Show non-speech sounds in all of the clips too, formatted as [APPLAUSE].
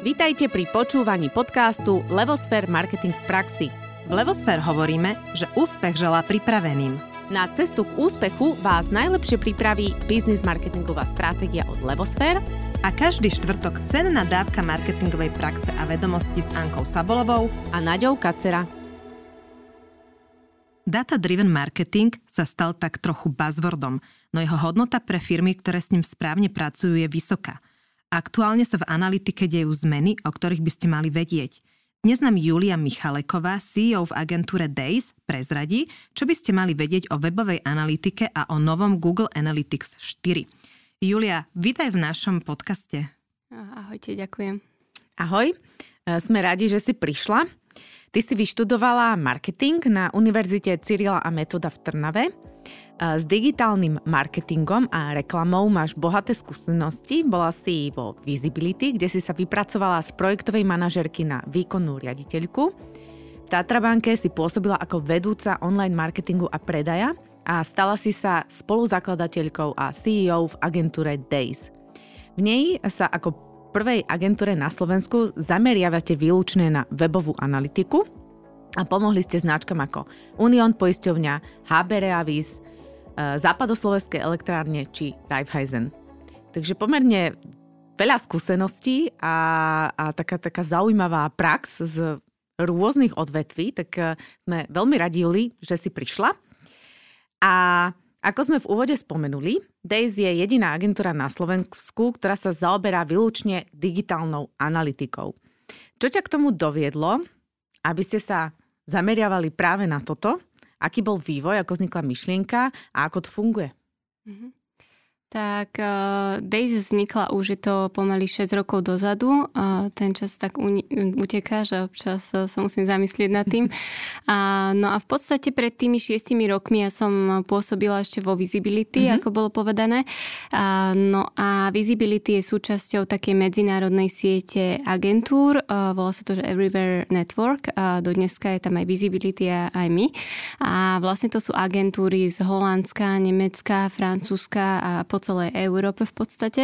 Vítajte pri počúvaní podcastu Levosfér Marketing v praxi. V Levosfér hovoríme, že úspech želá pripraveným. Na cestu k úspechu vás najlepšie pripraví biznis marketingová stratégia od Levosfér a každý štvrtok cenná dávka marketingovej praxe a vedomosti s Ankou Sabolovou a Naďou Kacera. Data-driven marketing sa stal tak trochu buzzwordom, no jeho hodnota pre firmy, ktoré s ním správne pracujú, je vysoká – Aktuálne sa v analytike dejú zmeny, o ktorých by ste mali vedieť. Dnes nám Julia Michaleková, CEO v agentúre Days, prezradí, čo by ste mali vedieť o webovej analytike a o novom Google Analytics 4. Julia, vítaj v našom podcaste. Ahojte, ďakujem. Ahoj, e, sme radi, že si prišla. Ty si vyštudovala marketing na Univerzite Cyrila a Metoda v Trnave s digitálnym marketingom a reklamou máš bohaté skúsenosti. Bola si vo Visibility, kde si sa vypracovala z projektovej manažerky na výkonnú riaditeľku. V Tatrabanke si pôsobila ako vedúca online marketingu a predaja a stala si sa spoluzakladateľkou a CEO v agentúre Days. V nej sa ako prvej agentúre na Slovensku zameriavate výlučne na webovú analytiku a pomohli ste značkám ako Union poisťovňa, HB Reavis, Eh, západoslovenské elektrárne či Raiffeisen. Takže pomerne veľa skúseností a, a taká, taká zaujímavá prax z rôznych odvetví, tak eh, sme veľmi radi, Juli, že si prišla. A ako sme v úvode spomenuli, Days je jediná agentúra na Slovensku, ktorá sa zaoberá výlučne digitálnou analytikou. Čo ťa k tomu doviedlo, aby ste sa zameriavali práve na toto Aký bol vývoj, ako vznikla myšlienka a ako to funguje? Mm-hmm. Tak uh, Days vznikla už je to pomaly 6 rokov dozadu. Uh, ten čas tak uni- uteká, že občas uh, sa musím zamyslieť nad tým. [LAUGHS] Uh, no a v podstate pred tými 6 rokmi ja som pôsobila ešte vo Visibility, mm-hmm. ako bolo povedané. Uh, no a Visibility je súčasťou takej medzinárodnej siete agentúr. Uh, volá sa to, že Everywhere Network. Uh, do dneska je tam aj Visibility a aj my. A vlastne to sú agentúry z Holandska, Nemecka, Francúzska a po celej Európe v podstate.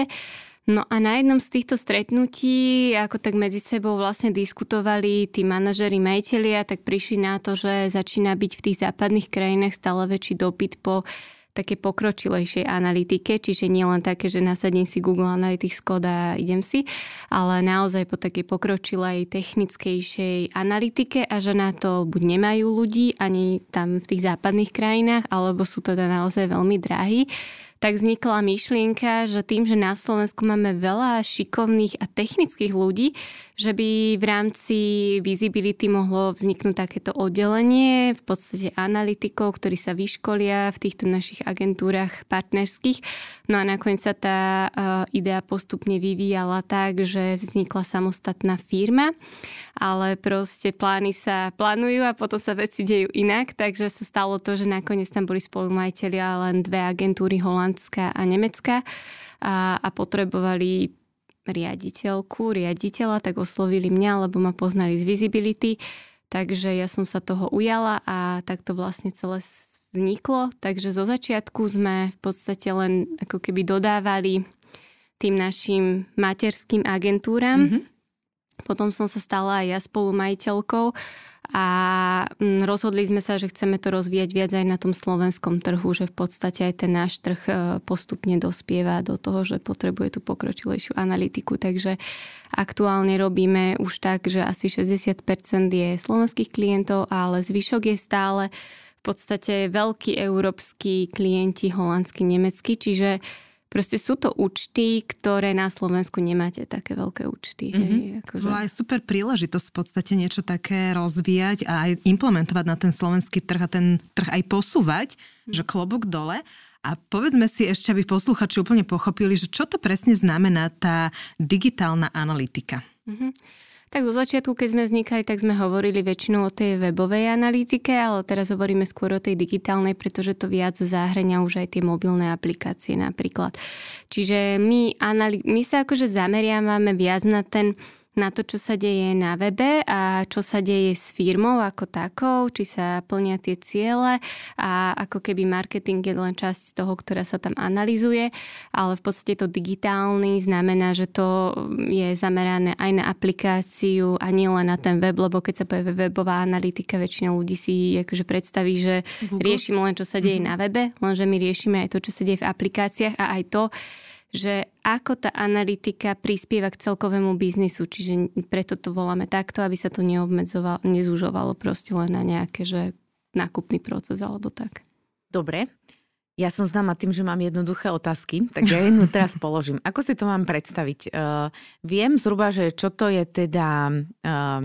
No a na jednom z týchto stretnutí, ako tak medzi sebou vlastne diskutovali tí manažeri, majiteľia, tak prišli na to, že začína byť v tých západných krajinách stále väčší dopyt po také pokročilejšej analytike, čiže nie len také, že nasadím si Google Analytics kód a idem si, ale naozaj po takej pokročilej, technickejšej analytike a že na to buď nemajú ľudí ani tam v tých západných krajinách, alebo sú teda naozaj veľmi drahí tak vznikla myšlienka, že tým, že na Slovensku máme veľa šikovných a technických ľudí, že by v rámci Visibility mohlo vzniknúť takéto oddelenie, v podstate analytikov, ktorí sa vyškolia v týchto našich agentúrach partnerských. No a nakoniec sa tá uh, idea postupne vyvíjala tak, že vznikla samostatná firma, ale proste plány sa plánujú a potom sa veci dejú inak, takže sa stalo to, že nakoniec tam boli spolumajiteľia len dve agentúry, holandská a nemecká a, a potrebovali riaditeľku, riaditeľa, tak oslovili mňa, lebo ma poznali z Visibility, takže ja som sa toho ujala a tak to vlastne celé vzniklo. Takže zo začiatku sme v podstate len ako keby dodávali tým našim materským agentúram. Mm-hmm. Potom som sa stala aj ja spolumajiteľkou a mm, rozhodli sme sa, že chceme to rozvíjať viac aj na tom slovenskom trhu, že v podstate aj ten náš trh e, postupne dospieva do toho, že potrebuje tú pokročilejšiu analytiku. Takže aktuálne robíme už tak, že asi 60% je slovenských klientov, ale zvyšok je stále v podstate veľkí európsky klienti, holandskí, nemeckí, čiže Proste sú to účty, ktoré na Slovensku nemáte také veľké účty. Mm-hmm. Hej, mhm. akože... To je super príležitosť v podstate niečo také rozvíjať a aj implementovať na ten slovenský trh a ten trh aj posúvať, mm-hmm. že klobúk dole. A povedzme si ešte, aby posluchači úplne pochopili, že čo to presne znamená tá digitálna analytika. Mm-hmm. Tak zo začiatku, keď sme vznikali, tak sme hovorili väčšinou o tej webovej analytike, ale teraz hovoríme skôr o tej digitálnej, pretože to viac zahrania už aj tie mobilné aplikácie napríklad. Čiže my, anali- my sa akože zameriavame viac na ten na to, čo sa deje na webe a čo sa deje s firmou ako takou, či sa plnia tie ciele a ako keby marketing je len časť toho, ktorá sa tam analizuje, ale v podstate to digitálny znamená, že to je zamerané aj na aplikáciu a nie len na ten web, lebo keď sa povie webová analytika, väčšina ľudí si akože predstaví, že Google. riešime len, čo sa deje mm-hmm. na webe, lenže my riešime aj to, čo sa deje v aplikáciách a aj to, že ako tá analytika prispieva k celkovému biznisu, čiže preto to voláme takto, aby sa to neobmedzovalo, nezúžovalo proste len na nejaké, že nákupný proces alebo tak. Dobre, ja som známa tým, že mám jednoduché otázky, tak ja jednu teraz [LAUGHS] položím. Ako si to mám predstaviť? Uh, viem zhruba, že čo to je teda uh,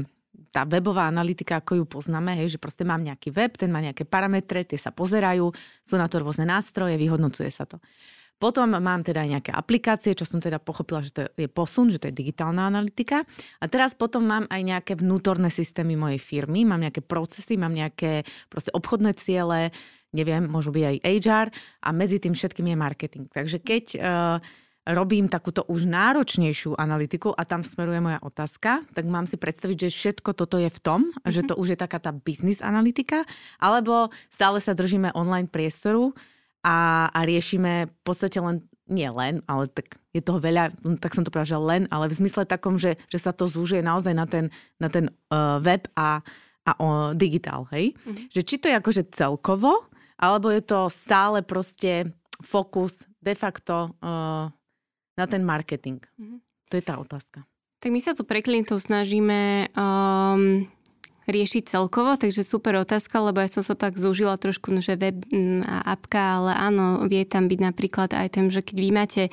tá webová analytika, ako ju poznáme, hej, že proste mám nejaký web, ten má nejaké parametre, tie sa pozerajú, sú na to rôzne nástroje, vyhodnocuje sa to. Potom mám teda aj nejaké aplikácie, čo som teda pochopila, že to je posun, že to je digitálna analytika. A teraz potom mám aj nejaké vnútorné systémy mojej firmy, mám nejaké procesy, mám nejaké proste obchodné ciele, neviem, môžu byť aj HR a medzi tým všetkým je marketing. Takže keď uh, robím takúto už náročnejšiu analytiku a tam smeruje moja otázka, tak mám si predstaviť, že všetko toto je v tom, mm-hmm. že to už je taká tá business analytika, alebo stále sa držíme online priestoru, a, a riešime v podstate len, nie len, ale tak je toho veľa, no, tak som to povedala, že len, ale v zmysle takom, že, že sa to zúžuje naozaj na ten, na ten uh, web a, a uh, digitál, hej? Mm-hmm. Že či to je akože celkovo, alebo je to stále proste fokus de facto uh, na ten marketing. Mm-hmm. To je tá otázka. Tak my sa tu pre klientov snažíme um, riešiť celkovo, takže super otázka, lebo ja som sa tak zúžila trošku, no, že web mm, a apka, ale áno, vie tam byť napríklad aj ten, že keď vy máte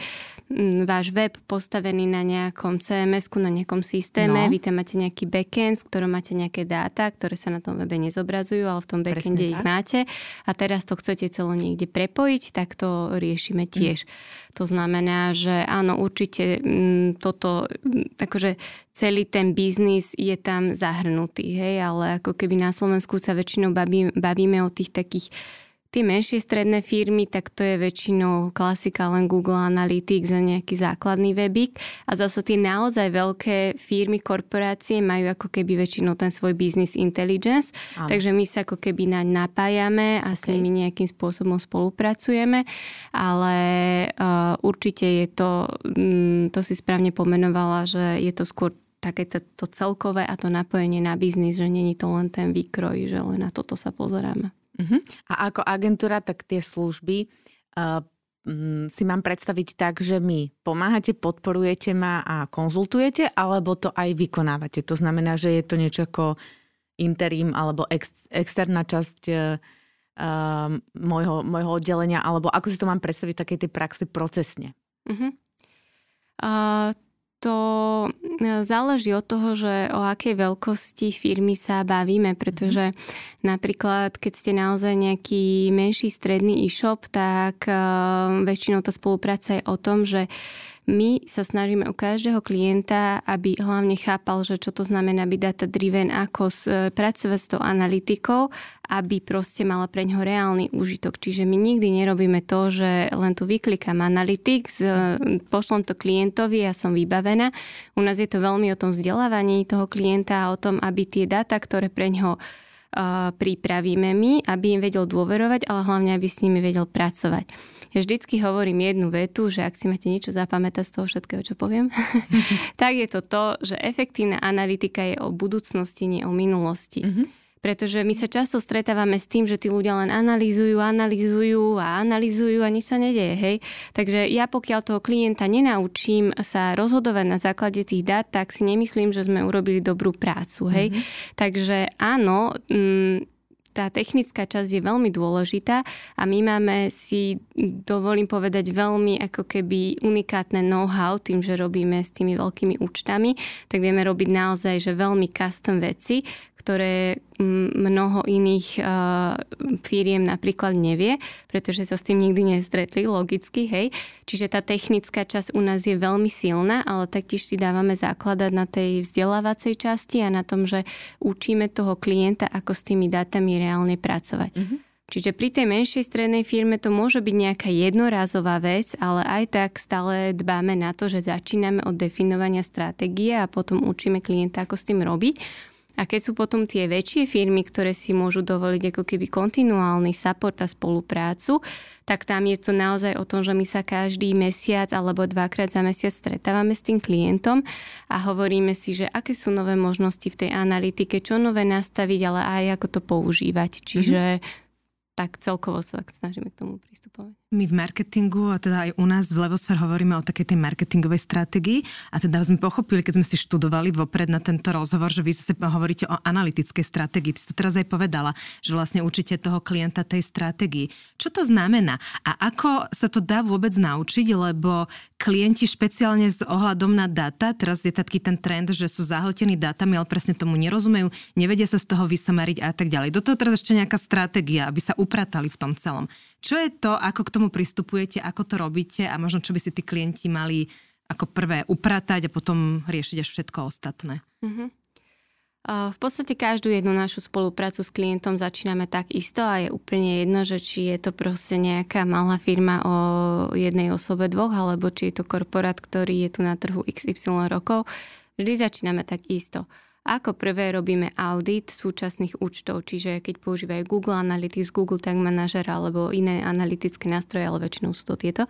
mm, váš web postavený na nejakom CMS-ku, na nejakom systéme, no. vy tam máte nejaký backend, v ktorom máte nejaké dáta, ktoré sa na tom webe nezobrazujú, ale v tom backende ich máte a teraz to chcete celé niekde prepojiť, tak to riešime tiež. Mm. To znamená, že áno, určite mm, toto, mm, akože celý ten biznis je tam zahrnutý, hej, ale ako keby na Slovensku sa väčšinou baví, bavíme o tých takých Tie menšie stredné firmy, tak to je väčšinou klasika len Google Analytics a nejaký základný webík. A zase tie naozaj veľké firmy, korporácie majú ako keby väčšinou ten svoj business intelligence. Áno. Takže my sa ako keby naň napájame a okay. s nimi nejakým spôsobom spolupracujeme. Ale uh, určite je to, um, to si správne pomenovala, že je to skôr také to, to celkové a to napojenie na biznis, že není to len ten výkroj, že len na toto sa pozeráme. Uh-huh. A ako agentúra, tak tie služby uh, si mám predstaviť tak, že mi pomáhate, podporujete ma a konzultujete, alebo to aj vykonávate. To znamená, že je to niečo ako interim alebo ex, externá časť uh, môjho, môjho oddelenia, alebo ako si to mám predstaviť takej tej praxi procesne? Uh-huh. Uh, to e, záleží od toho, že o akej veľkosti firmy sa bavíme, pretože napríklad, keď ste naozaj nejaký menší stredný e-shop, tak e, väčšinou tá spolupráca je o tom, že my sa snažíme u každého klienta, aby hlavne chápal, že čo to znamená byť data driven, ako e, pracovať s tou analytikou, aby proste mala pre ňoho reálny užitok. Čiže my nikdy nerobíme to, že len tu vyklikám analytics, e, pošlom to klientovi a som vybavená. U nás je to veľmi o tom vzdelávaní toho klienta a o tom, aby tie dáta, ktoré pre ňoho uh, pripravíme my, aby im vedel dôverovať, ale hlavne, aby s nimi vedel pracovať. Ja vždycky hovorím jednu vetu, že ak si máte niečo zapamätať z toho všetkého, čo poviem, [LAUGHS] tak je to to, že efektívna analytika je o budúcnosti, nie o minulosti. Mm-hmm. Pretože my sa často stretávame s tým, že tí ľudia len analýzujú, analýzujú a analýzujú a nič sa nedeje, hej. Takže ja pokiaľ toho klienta nenaučím sa rozhodovať na základe tých dát, tak si nemyslím, že sme urobili dobrú prácu, hej. Mm-hmm. Takže áno, mm, tá technická časť je veľmi dôležitá a my máme si, dovolím povedať, veľmi ako keby unikátne know-how tým, že robíme s tými veľkými účtami, tak vieme robiť naozaj, že veľmi custom veci, ktoré mnoho iných firiem napríklad nevie, pretože sa s tým nikdy nestretli, logicky, hej. Čiže tá technická časť u nás je veľmi silná, ale taktiež si dávame základať na tej vzdelávacej časti a na tom, že učíme toho klienta, ako s tými dátami reálne pracovať. Mm-hmm. Čiže pri tej menšej strednej firme to môže byť nejaká jednorázová vec, ale aj tak stále dbáme na to, že začíname od definovania stratégie a potom učíme klienta, ako s tým robiť. A keď sú potom tie väčšie firmy, ktoré si môžu dovoliť ako keby kontinuálny support a spoluprácu, tak tam je to naozaj o tom, že my sa každý mesiac alebo dvakrát za mesiac stretávame s tým klientom a hovoríme si, že aké sú nové možnosti v tej analytike, čo nové nastaviť, ale aj ako to používať. Čiže mm-hmm tak celkovo sa snažíme k tomu pristupovať. My v marketingu, a teda aj u nás v Levosfér hovoríme o takej tej marketingovej stratégii a teda sme pochopili, keď sme si študovali vopred na tento rozhovor, že vy zase hovoríte o analytickej stratégii. Ty si to teraz aj povedala, že vlastne učíte toho klienta tej stratégii. Čo to znamená? A ako sa to dá vôbec naučiť, lebo klienti špeciálne s ohľadom na data, teraz je taký ten trend, že sú zahltení datami, ale presne tomu nerozumejú, nevedia sa z toho vysomariť a tak ďalej. Do toho teraz ešte nejaká stratégia, aby sa upratali v tom celom. Čo je to, ako k tomu pristupujete, ako to robíte a možno čo by si tí klienti mali ako prvé upratať a potom riešiť až všetko ostatné? Mm-hmm. V podstate každú jednu našu spoluprácu s klientom začíname tak isto a je úplne jedno, že či je to proste nejaká malá firma o jednej osobe dvoch, alebo či je to korporát, ktorý je tu na trhu XY rokov. Vždy začíname tak isto. Ako prvé robíme audit súčasných účtov, čiže keď používajú Google Analytics, Google Tag Manager alebo iné analytické nástroje, ale väčšinou sú to tieto,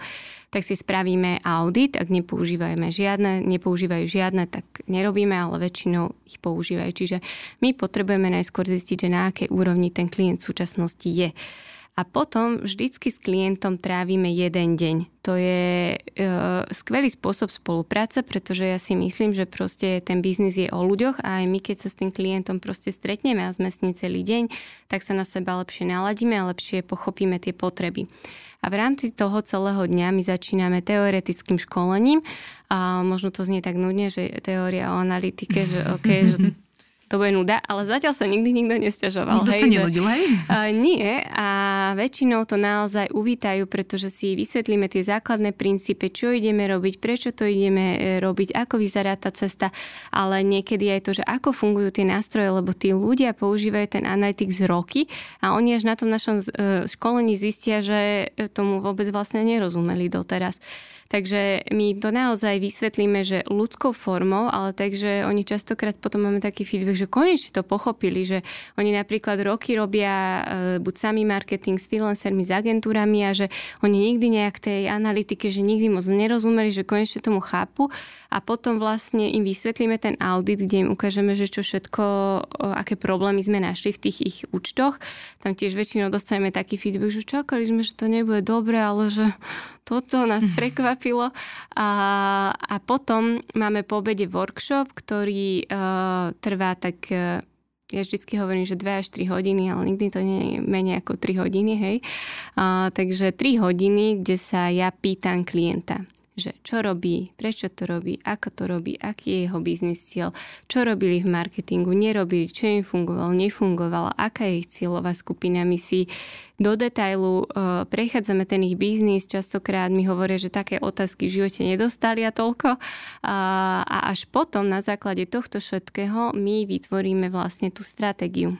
tak si spravíme audit, ak nepoužívajeme žiadne, nepoužívajú žiadne, tak nerobíme, ale väčšinou ich používajú. Čiže my potrebujeme najskôr zistiť, že na akej úrovni ten klient v súčasnosti je a potom vždycky s klientom trávime jeden deň. To je e, skvelý spôsob spolupráce, pretože ja si myslím, že proste ten biznis je o ľuďoch a aj my, keď sa s tým klientom proste stretneme a sme s ním celý deň, tak sa na seba lepšie naladíme a lepšie pochopíme tie potreby. A v rámci toho celého dňa my začíname teoretickým školením. A možno to znie tak nudne, že teória o analytike, že, okay, že [LAUGHS] to bude nuda, ale zatiaľ sa nikdy nikto nestiažoval. Nikto hej, sa nenudil, hej? Uh, nie a väčšinou to naozaj uvítajú, pretože si vysvetlíme tie základné princípy, čo ideme robiť, prečo to ideme e, robiť, ako vyzerá tá cesta, ale niekedy aj to, že ako fungujú tie nástroje, lebo tí ľudia používajú ten analytics roky a oni až na tom našom e, školení zistia, že tomu vôbec vlastne nerozumeli doteraz. Takže my to naozaj vysvetlíme, že ľudskou formou, ale takže oni častokrát potom máme taký feedback, že konečne to pochopili, že oni napríklad roky robia e, buď sami marketing s freelancermi, s agentúrami a že oni nikdy nejak tej analytike, že nikdy moc nerozumeli, že konečne tomu chápu a potom vlastne im vysvetlíme ten audit, kde im ukážeme, že čo všetko, aké problémy sme našli v tých ich účtoch. Tam tiež väčšinou dostaneme taký feedback, že čakali sme, že to nebude dobre, ale že toto nás [LAUGHS] prekvapilo. A, a potom máme po obede workshop, ktorý uh, trvá tak uh, ja vždycky hovorím, že 2 až 3 hodiny, ale nikdy to nie je menej ako 3 hodiny, hej. Uh, takže 3 hodiny, kde sa ja pýtam klienta že čo robí, prečo to robí, ako to robí, aký je jeho biznis cieľ, čo robili v marketingu, nerobili, čo im fungovalo, nefungovalo, aká je ich cieľová skupina. My si do detailu uh, prechádzame ten ich biznis, častokrát mi hovoria, že také otázky v živote nedostali a toľko. A, a až potom na základe tohto všetkého my vytvoríme vlastne tú stratégiu.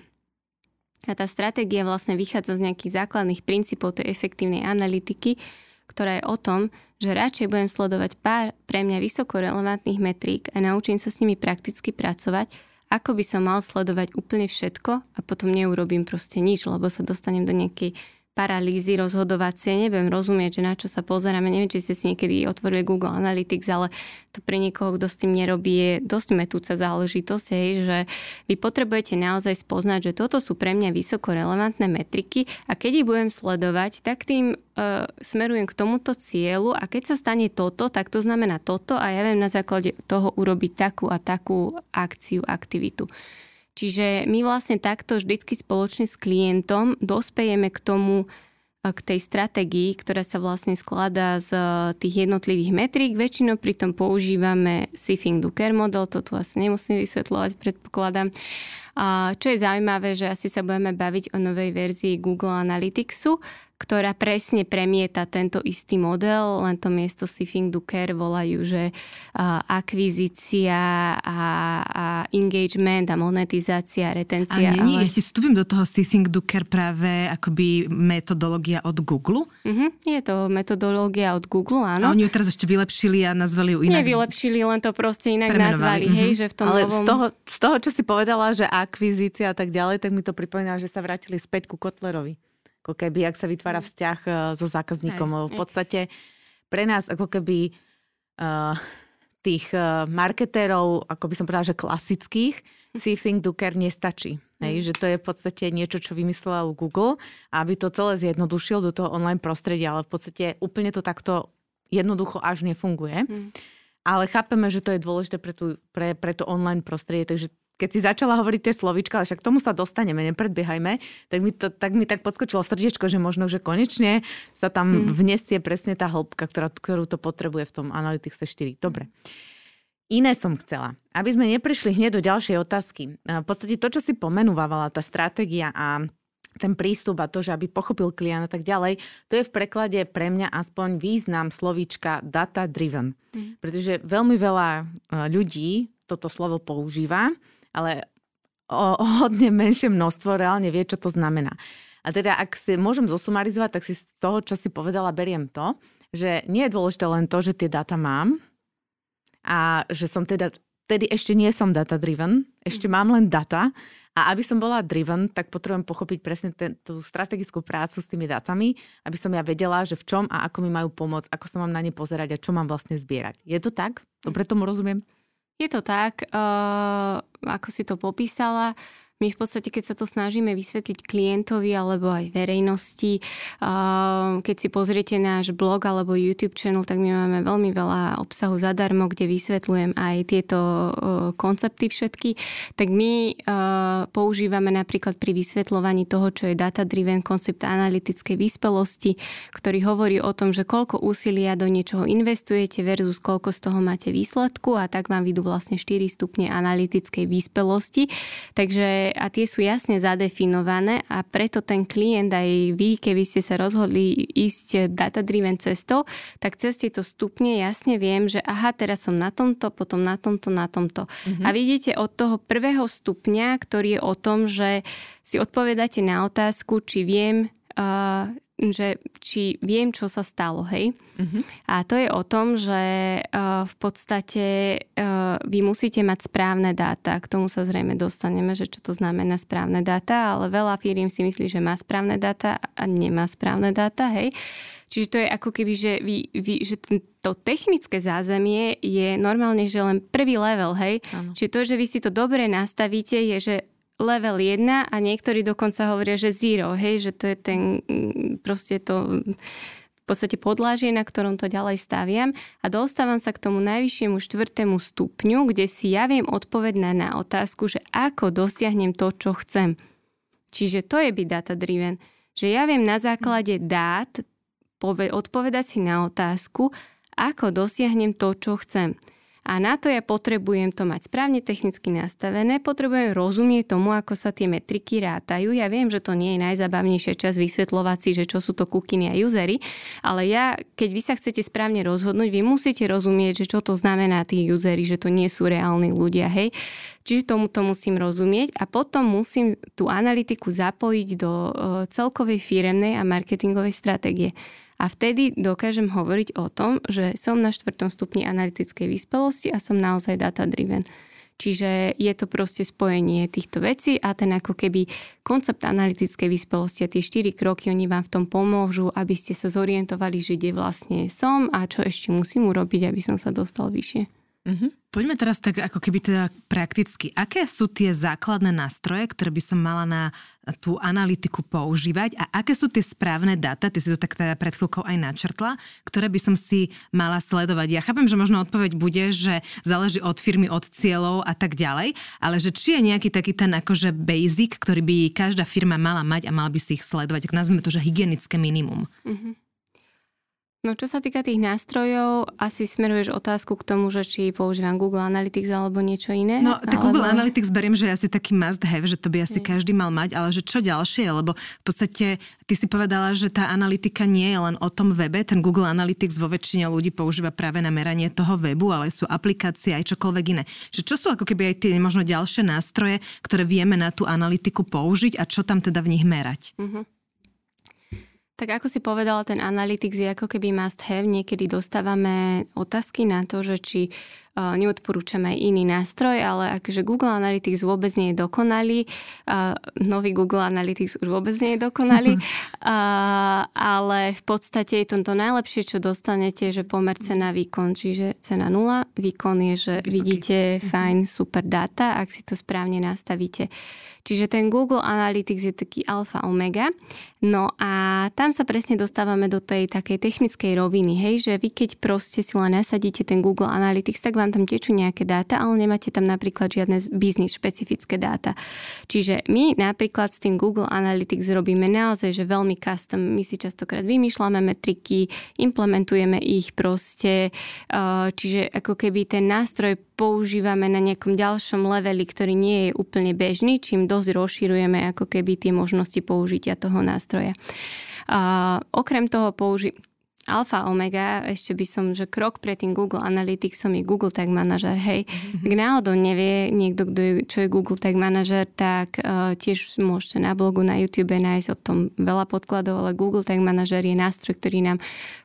A tá stratégia vlastne vychádza z nejakých základných princípov tej efektívnej analytiky, ktorá je o tom, že radšej budem sledovať pár pre mňa vysoko relevantných metrík a naučím sa s nimi prakticky pracovať, ako by som mal sledovať úplne všetko a potom neurobím proste nič, lebo sa dostanem do nejakej paralýzy rozhodovacie, neviem rozumieť, že na čo sa pozeráme, neviem, či ste si niekedy otvorili Google Analytics, ale to pre niekoho, kto s tým nerobí, je dosť metúca záležitosť, hej, že vy potrebujete naozaj spoznať, že toto sú pre mňa vysoko relevantné metriky a keď ich budem sledovať, tak tým uh, smerujem k tomuto cieľu a keď sa stane toto, tak to znamená toto a ja viem na základe toho urobiť takú a takú akciu, aktivitu. Čiže my vlastne takto vždycky spoločne s klientom dospejeme k tomu, k tej stratégii, ktorá sa vlastne skladá z e, tých jednotlivých metrík. Väčšinou pritom používame Sifing Duker model, to tu asi nemusím vysvetľovať, predpokladám. Čo je zaujímavé, že asi sa budeme baviť o novej verzii Google Analyticsu, ktorá presne premieta tento istý model, len to miesto Sifing Care volajú, že akvizícia a, a engagement a monetizácia, retencia. A nie, ale... ešte vstúpim do toho Sifing Care práve akoby metodológia od Google? Uh-huh, je to metodológia od Google, áno. A oni ju teraz ešte vylepšili a nazvali ju inak. Nevylepšili, len to proste inak nazvali, uh-huh. hej, že v tom Ale novom... z toho, z toho, čo si povedala, že akvizícia a tak ďalej, tak mi to pripomína, že sa vrátili späť ku Kotlerovi ako keby, ak sa vytvára mm. vzťah uh, so zákazníkom. Hej, v podstate pre nás ako keby uh, tých uh, marketérov, ako by som povedala, že klasických, hm. si Think Do Care nestačí. Hej, mm. že to je v podstate niečo, čo vymyslel Google, aby to celé zjednodušil do toho online prostredia, ale v podstate úplne to takto jednoducho až nefunguje. Mm. Ale chápeme, že to je dôležité pre, tú, pre, pre to online prostredie, takže keď si začala hovoriť tie slovička, ale však k tomu sa dostaneme, nepredbiehajme, tak mi, to, tak mi tak podskočilo srdiečko, že možno, že konečne sa tam hmm. vniesie presne tá hĺbka, ktorá, ktorú to potrebuje v tom Analytics 4. Dobre. Iné som chcela, aby sme neprišli hneď do ďalšej otázky. V podstate to, čo si pomenúvala, tá stratégia a ten prístup a to, že aby pochopil klient a tak ďalej, to je v preklade pre mňa aspoň význam slovíčka data driven. Mm. Pretože veľmi veľa e, ľudí toto slovo používa, ale o, o hodne menšie množstvo reálne vie, čo to znamená. A teda, ak si môžem zosumarizovať, tak si z toho, čo si povedala, beriem to, že nie je dôležité len to, že tie dáta mám a že som teda, tedy ešte nie som data driven, ešte mám len data a aby som bola driven, tak potrebujem pochopiť presne ten, tú strategickú prácu s tými datami, aby som ja vedela, že v čom a ako mi majú pomôcť, ako sa mám na ne pozerať a čo mám vlastne zbierať. Je to tak? Dobre tomu rozumiem? Je to tak, uh, ako si to popísala. My v podstate, keď sa to snažíme vysvetliť klientovi alebo aj verejnosti, keď si pozriete náš blog alebo YouTube channel, tak my máme veľmi veľa obsahu zadarmo, kde vysvetľujem aj tieto koncepty všetky. Tak my používame napríklad pri vysvetľovaní toho, čo je data-driven koncept analytickej vyspelosti, ktorý hovorí o tom, že koľko úsilia do niečoho investujete versus koľko z toho máte výsledku a tak vám vidú vlastne 4 stupne analytickej vyspelosti. Takže a tie sú jasne zadefinované a preto ten klient aj vy, keby ste sa rozhodli ísť data-driven cestou, tak cez tieto stupne jasne viem, že aha, teraz som na tomto, potom na tomto, na tomto. Mm-hmm. A vidíte od toho prvého stupňa, ktorý je o tom, že si odpovedáte na otázku, či viem, uh, že či viem, čo sa stalo, hej. Uh-huh. A to je o tom, že uh, v podstate uh, vy musíte mať správne dáta. K tomu sa zrejme dostaneme, že čo to znamená správne dáta, ale veľa firiem si myslí, že má správne dáta a nemá správne dáta, hej. Čiže to je ako keby, že, vy, vy, že to technické zázemie je normálne, že len prvý level, hej. Ano. Čiže to, že vy si to dobre nastavíte, je, že level 1 a niektorí dokonca hovoria, že zero, hej, že to je ten mm, proste to v podstate podlážie, na ktorom to ďalej staviam a dostávam sa k tomu najvyššiemu štvrtému stupňu, kde si ja viem odpovedať na otázku, že ako dosiahnem to, čo chcem. Čiže to je byť data driven. Že ja viem na základe dát odpovedať si na otázku, ako dosiahnem to, čo chcem. A na to ja potrebujem to mať správne technicky nastavené, potrebujem rozumieť tomu, ako sa tie metriky rátajú. Ja viem, že to nie je najzabavnejšia čas vysvetľovať si, že čo sú to kukiny a usery, ale ja, keď vy sa chcete správne rozhodnúť, vy musíte rozumieť, že čo to znamená tí usery, že to nie sú reálni ľudia, hej. Čiže tomu to musím rozumieť a potom musím tú analytiku zapojiť do celkovej firemnej a marketingovej stratégie. A vtedy dokážem hovoriť o tom, že som na štvrtom stupni analytickej vyspelosti a som naozaj data-driven. Čiže je to proste spojenie týchto vecí a ten ako keby koncept analytickej vyspelosti a tie štyri kroky, oni vám v tom pomôžu, aby ste sa zorientovali, že kde vlastne som a čo ešte musím urobiť, aby som sa dostal vyššie. Mm-hmm. Poďme teraz tak ako keby teda prakticky. Aké sú tie základné nástroje, ktoré by som mala na tú analytiku používať a aké sú tie správne dáta, ty si to tak teda pred chvíľkou aj načrtla, ktoré by som si mala sledovať. Ja chápem, že možno odpoveď bude, že záleží od firmy, od cieľov a tak ďalej, ale že či je nejaký taký ten akože basic, ktorý by každá firma mala mať a mala by si ich sledovať, tak nazvime to, že hygienické minimum. Mm-hmm. No čo sa týka tých nástrojov, asi smeruješ otázku k tomu, že či používam Google Analytics alebo niečo iné? No, tak alebo... Google Analytics beriem, že je asi taký must have, že to by asi je. každý mal mať, ale že čo ďalšie, lebo v podstate ty si povedala, že tá analytika nie je len o tom webe, ten Google Analytics vo väčšine ľudí používa práve na meranie toho webu, ale sú aplikácie aj čokoľvek iné. Že čo sú ako keby aj tie možno ďalšie nástroje, ktoré vieme na tú analytiku použiť a čo tam teda v nich merať? Mm-hmm. Tak ako si povedala, ten analytics je ako keby must have. Niekedy dostávame otázky na to, že či uh, neodporúčame iný nástroj, ale akože Google Analytics vôbec nie je dokonalý. Uh, nový Google Analytics už vôbec nie je dokonalý. Uh, ale v podstate je to, to najlepšie, čo dostanete, že pomer cena výkon, čiže cena nula. Výkon je, že Vysoký. vidíte mhm. fajn, super data, ak si to správne nastavíte. Čiže ten Google Analytics je taký alfa omega. No a tam sa presne dostávame do tej takej technickej roviny, hej, že vy keď proste si len nasadíte ten Google Analytics, tak vám tam tečú nejaké dáta, ale nemáte tam napríklad žiadne biznis špecifické dáta. Čiže my napríklad s tým Google Analytics robíme naozaj, že veľmi custom. My si častokrát vymýšľame metriky, implementujeme ich proste, eh, čiže ako keby ten nástroj používame na nejakom ďalšom leveli, ktorý nie je úplne bežný, čím dosť rozširujeme ako keby tie možnosti použitia toho nástroja. A okrem toho použi- alfa omega, ešte by som, že krok pred tým Google Analyticsom je Google Tag Manager. Hej, mm-hmm. ak náhodou nevie niekto, kto je, čo je Google Tag Manager, tak uh, tiež môžete na blogu, na YouTube nájsť o tom veľa podkladov, ale Google Tag Manager je nástroj, ktorý nám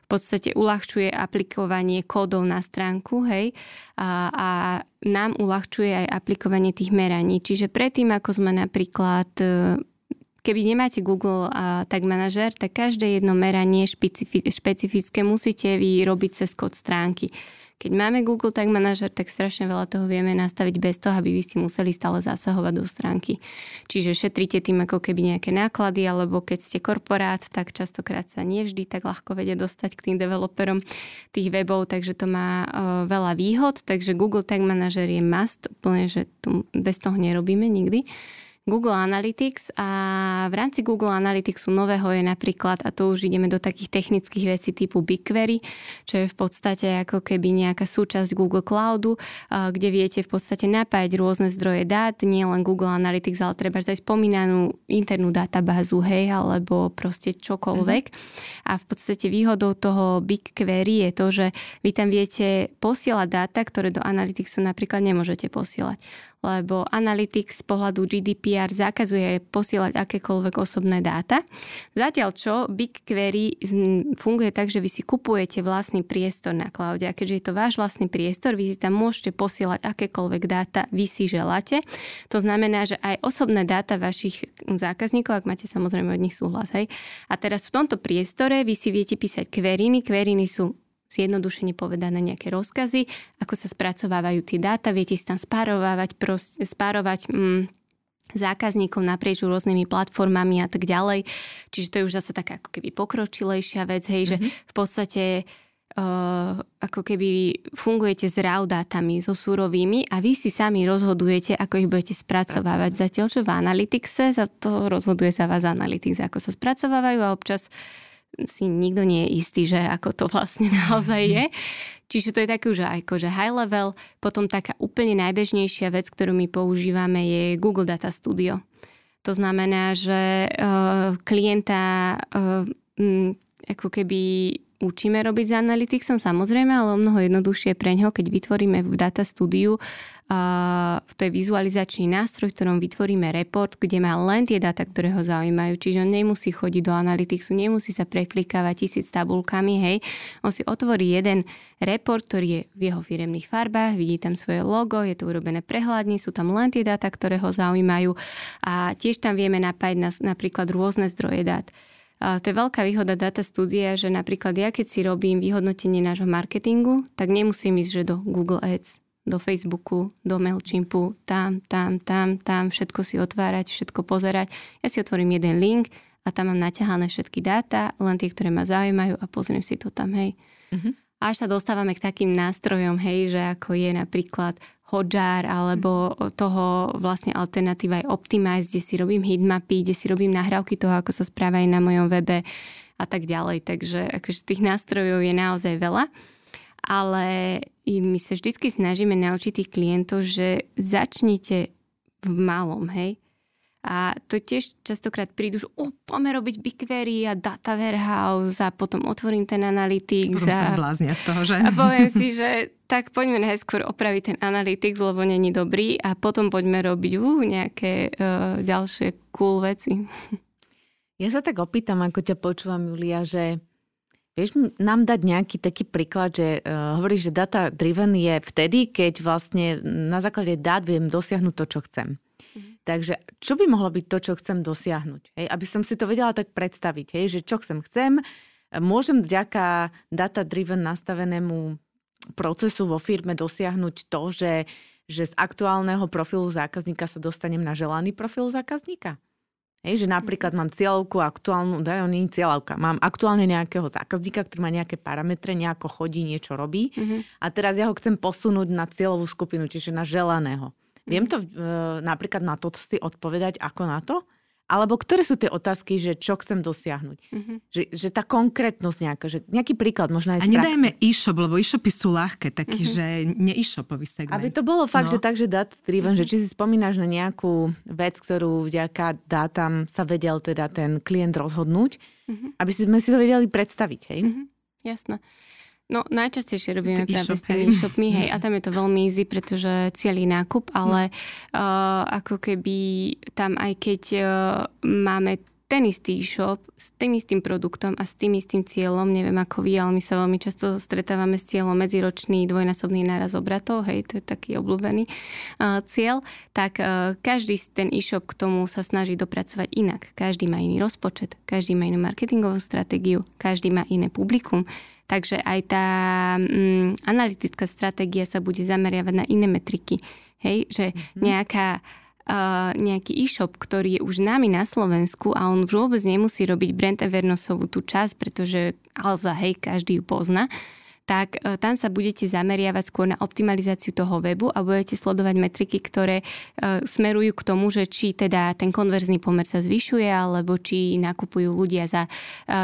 v podstate uľahčuje aplikovanie kódov na stránku, hej, a, a nám uľahčuje aj aplikovanie tých meraní. Čiže predtým, ako sme napríklad uh, keby nemáte Google a Tag Manager, tak každé jedno meranie špecifi- špecifické musíte vy robiť cez kód stránky. Keď máme Google Tag Manager, tak strašne veľa toho vieme nastaviť bez toho, aby vy si museli stále zasahovať do stránky. Čiže šetríte tým ako keby nejaké náklady, alebo keď ste korporát, tak častokrát sa nevždy tak ľahko vedia dostať k tým developerom tých webov, takže to má uh, veľa výhod, takže Google Tag Manager je must, úplne, že to, bez toho nerobíme nikdy. Google Analytics a v rámci Google Analyticsu nového je napríklad, a to už ideme do takých technických vecí typu BigQuery, čo je v podstate ako keby nejaká súčasť Google Cloudu, kde viete v podstate napájať rôzne zdroje dát, nie len Google Analytics, ale treba aj spomínanú internú databázu, hej, alebo proste čokoľvek. Mm-hmm. A v podstate výhodou toho BigQuery je to, že vy tam viete posielať dáta, ktoré do Analyticsu napríklad nemôžete posielať lebo Analytics z pohľadu GDPR zakazuje posielať akékoľvek osobné dáta. Zatiaľ čo BigQuery funguje tak, že vy si kupujete vlastný priestor na cloude a keďže je to váš vlastný priestor, vy si tam môžete posielať akékoľvek dáta vy si želáte. To znamená, že aj osobné dáta vašich zákazníkov, ak máte samozrejme od nich súhlas, hej. A teraz v tomto priestore vy si viete písať kveriny. Kveriny sú zjednodušene povedané nejaké rozkazy, ako sa spracovávajú tie dáta, viete si tam spárovať, prost, spárovať mm, zákazníkov naprieč rôznymi platformami a tak ďalej. Čiže to je už zase taká ako keby pokročilejšia vec, hej, mm-hmm. že mhm. v podstate Uh, ako keby fungujete s RAW dátami, so súrovými a vy si sami rozhodujete, ako ich budete spracovávať. Zatiaľ, čo v Analyticse za to rozhoduje za vás Analytics, ako sa spracovávajú a občas si nikto nie je istý, že ako to vlastne [LAUGHS] naozaj je. Čiže to je také už akože high level. Potom taká úplne najbežnejšia vec, ktorú my používame je Google Data Studio. To znamená, že uh, klienta uh, m, ako keby učíme robiť s Analyticsom, samozrejme, ale o mnoho jednoduchšie pre ňo, keď vytvoríme v Data Studiu to je vizualizačný nástroj, v ktorom vytvoríme report, kde má len tie dáta, ktoré ho zaujímajú. Čiže on nemusí chodiť do Analyticsu, nemusí sa preklikávať tisíc tabulkami, hej. On si otvorí jeden report, ktorý je v jeho firemných farbách, vidí tam svoje logo, je to urobené prehľadne, sú tam len tie dáta, ktoré ho zaujímajú a tiež tam vieme napájať na, napríklad rôzne zdroje dát. A to je veľká výhoda data studia, že napríklad ja keď si robím vyhodnotenie nášho marketingu, tak nemusím ísť že do Google Ads, do Facebooku, do MailChimpu, tam, tam, tam, tam, všetko si otvárať, všetko pozerať. Ja si otvorím jeden link a tam mám naťahané všetky dáta, len tie, ktoré ma zaujímajú a pozriem si to tam, hej. Mm-hmm. Až sa dostávame k takým nástrojom, hej, že ako je napríklad Hotjar alebo toho vlastne alternatíva je Optimize, kde si robím heatmapy, kde si robím nahrávky toho, ako sa správajú na mojom webe a tak ďalej. Takže akože tých nástrojov je naozaj veľa. Ale my sa vždy snažíme naučiť tých klientov, že začnite v malom, hej. A to tiež častokrát prídu, že oh, poďme robiť BigQuery a Data Warehouse a potom otvorím ten Analytics. Potom a, sa zbláznia z toho, že? A poviem si, že tak poďme najskôr opraviť ten Analytics, lebo není dobrý a potom poďme robiť uh, nejaké uh, ďalšie cool veci. Ja sa tak opýtam, ako ťa počúvam, Julia, že vieš nám dať nejaký taký príklad, že uh, hovoríš, že data driven je vtedy, keď vlastne na základe dát viem dosiahnuť to, čo chcem. Takže čo by mohlo byť to, čo chcem dosiahnuť? Hej? Aby som si to vedela tak predstaviť, hej? že čo chcem, chcem, môžem vďaka data-driven nastavenému procesu vo firme dosiahnuť to, že, že z aktuálneho profilu zákazníka sa dostanem na želaný profil zákazníka? Hej, že napríklad mám cieľovku aktuálnu, daj, nie cieľovka, mám aktuálne nejakého zákazníka, ktorý má nejaké parametre, nejako chodí, niečo robí mm-hmm. a teraz ja ho chcem posunúť na cieľovú skupinu, čiže na želaného. Viem to e, napríklad na to si odpovedať ako na to? Alebo ktoré sú tie otázky, že čo chcem dosiahnuť? Mm-hmm. Že, že tá konkrétnosť nejaká, že nejaký príklad možno aj z A nedajme e-shop, lebo e-shopy sú ľahké, taký, mm-hmm. že ne e-shopový segment. Aby to bolo fakt, no. že tak, že data driven, mm-hmm. že či si spomínaš na nejakú vec, ktorú vďaka dátam sa vedel teda ten klient rozhodnúť, mm-hmm. aby si sme si to vedeli predstaviť, hej? Mm-hmm. Jasné. No najčastejšie robíme práve s tými e-shopmi, hej, a tam je to veľmi easy, pretože celý nákup, ale uh, ako keby tam aj keď uh, máme ten istý e-shop s tým istým produktom a s tým istým cieľom, neviem ako vy, ale my sa veľmi často stretávame s cieľom medziročný dvojnásobný náraz obratov, hej, to je taký obľúbený uh, cieľ, tak uh, každý ten e-shop k tomu sa snaží dopracovať inak. Každý má iný rozpočet, každý má inú marketingovú stratégiu, každý má iné publikum. Takže aj tá mm, analytická stratégia sa bude zameriavať na iné metriky. Hej, že mm-hmm. nejaká uh, nejaký e-shop, ktorý je už námi na Slovensku a on vôbec nemusí robiť brand awarenessovú tú časť, pretože Alza, hej, každý ju pozná, tak e, tam sa budete zameriavať skôr na optimalizáciu toho webu a budete sledovať metriky, ktoré e, smerujú k tomu, že či teda ten konverzný pomer sa zvyšuje, alebo či nakupujú ľudia za e,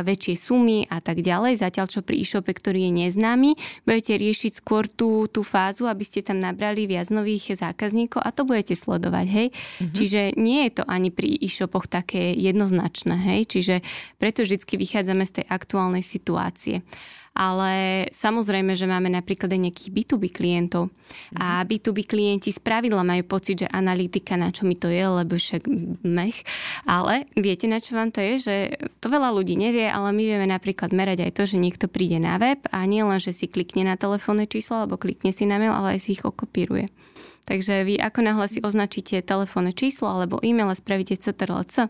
väčšie sumy a tak ďalej. Zatiaľ, čo pri e-shope, ktorý je neznámy, budete riešiť skôr tú, tú fázu, aby ste tam nabrali viac nových zákazníkov a to budete sledovať, hej. Mm-hmm. Čiže nie je to ani pri e-shopoch také jednoznačné, hej. Čiže preto vždy vychádzame z tej aktuálnej situácie ale samozrejme, že máme napríklad aj nejakých B2B klientov a B2B mhm. klienti spravidla majú pocit, že analytika, na čo mi to je, lebo však mech, ale viete, na čo vám to je, že to veľa ľudí nevie, ale my vieme napríklad merať aj to, že niekto príde na web a nie len, že si klikne na telefónne číslo alebo klikne si na mail, ale aj si ich okopíruje. Takže vy ako náhle si označíte telefónne číslo alebo e-mail a spravíte CTRL-C,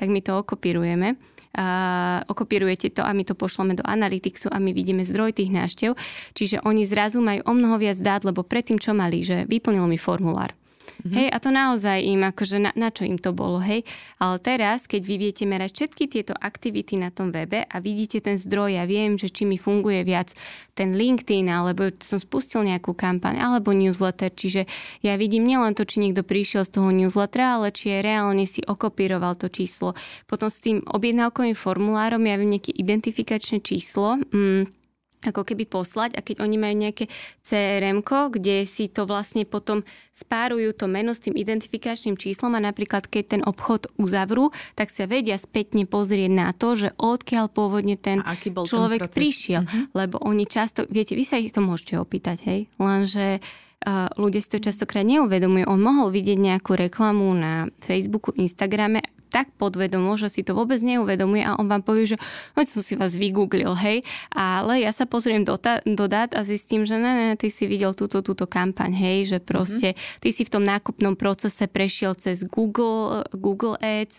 tak my to okopírujeme uh, okopírujete to a my to pošleme do Analyticsu a my vidíme zdroj tých náštev. Čiže oni zrazu majú o mnoho viac dát, lebo predtým čo mali, že vyplnil mi formulár. Mm-hmm. Hej, a to naozaj im, akože na, na čo im to bolo, hej. Ale teraz, keď vy viete merať všetky tieto aktivity na tom webe a vidíte ten zdroj a viem, že či mi funguje viac ten LinkedIn, alebo som spustil nejakú kampaň, alebo newsletter, čiže ja vidím nielen to, či niekto prišiel z toho newslettera, ale či je reálne si okopíroval to číslo. Potom s tým objednávkovým formulárom ja viem nejaké identifikačné číslo, mm, ako keby poslať a keď oni majú nejaké crm kde si to vlastne potom spárujú to meno s tým identifikačným číslom a napríklad keď ten obchod uzavrú, tak sa vedia spätne pozrieť na to, že odkiaľ pôvodne ten človek ten prišiel. Uh-huh. Lebo oni často, viete, vy sa ich to môžete opýtať, hej, lenže uh, ľudia si to častokrát neuvedomujú. On mohol vidieť nejakú reklamu na Facebooku, Instagrame tak podvedomo, že si to vôbec neuvedomuje a on vám povie, že no, som si vás vygooglil, hej, ale ja sa pozriem do, ta, do dát a zistím, že ne, ne, ty si videl túto, túto kampaň, hej, že proste mm-hmm. ty si v tom nákupnom procese prešiel cez Google, Google Ads,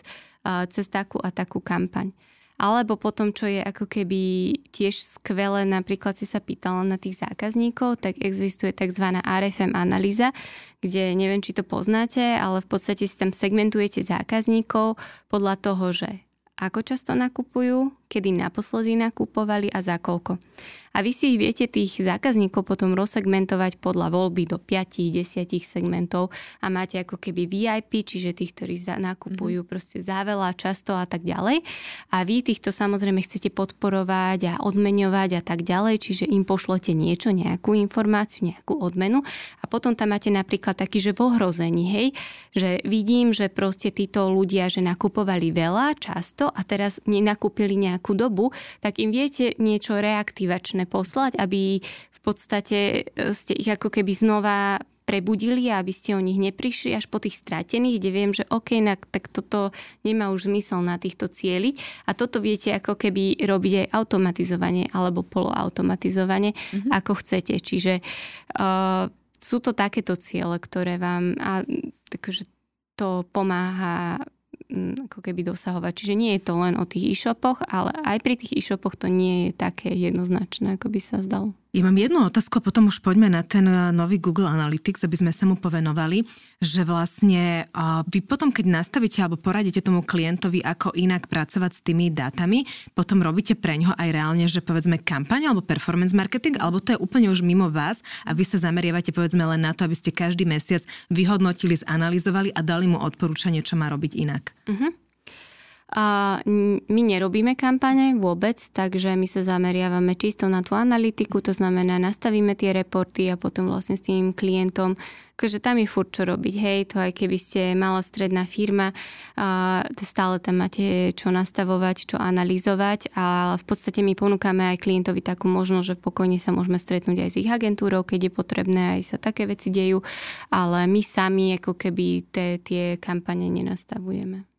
cez takú a takú kampaň. Alebo potom, čo je ako keby tiež skvelé, napríklad si sa pýtala na tých zákazníkov, tak existuje tzv. RFM analýza, kde neviem, či to poznáte, ale v podstate si tam segmentujete zákazníkov podľa toho, že ako často nakupujú, kedy naposledy nakupovali a za koľko. A vy si viete tých zákazníkov potom rozsegmentovať podľa voľby do 5-10 segmentov a máte ako keby VIP, čiže tých, ktorí nakupujú mm-hmm. proste záveľa, často a tak ďalej. A vy týchto samozrejme chcete podporovať a odmeňovať a tak ďalej, čiže im pošlete niečo, nejakú informáciu, nejakú odmenu a potom tam máte napríklad taký, že v ohrození, hej, že vidím, že proste títo ľudia, že nakupovali veľa, často a teraz nenakúpili nejakú dobu, tak im viete niečo reaktivačné poslať, aby v podstate e, ste ich ako keby znova prebudili a aby ste o nich neprišli až po tých stratených, kde viem, že OK, tak toto nemá už zmysel na týchto cieliť a toto viete ako keby robiť aj automatizovanie alebo poloautomatizovanie, mm-hmm. ako chcete. Čiže uh, sú to takéto ciele, ktoré vám a, takže to pomáha ako keby dosahovať. Čiže nie je to len o tých e-shopoch, ale aj pri tých e-shopoch to nie je také jednoznačné, ako by sa zdalo. Ja mám jednu otázku a potom už poďme na ten eh, nový Google Analytics, aby sme sa mu povenovali, že vlastne vy potom, keď nastavíte alebo poradíte tomu klientovi, ako inak pracovať s tými dátami, potom robíte pre ňoho aj reálne, že povedzme kampaň alebo performance marketing, alebo to je úplne už mimo vás a vy sa zameriavate povedzme len na to, aby ste každý mesiac vyhodnotili, zanalizovali a dali mu odporúčanie, čo má robiť inak. Uh-huh. A my nerobíme kampane vôbec, takže my sa zameriavame čisto na tú analytiku, to znamená nastavíme tie reporty a potom vlastne s tým klientom, akože tam je furt čo robiť, hej, to aj keby ste malá stredná firma, a stále tam máte čo nastavovať, čo analyzovať a v podstate my ponúkame aj klientovi takú možnosť, že pokojne sa môžeme stretnúť aj s ich agentúrou, keď je potrebné, aj sa také veci dejú, ale my sami ako keby tie, tie kampane nenastavujeme.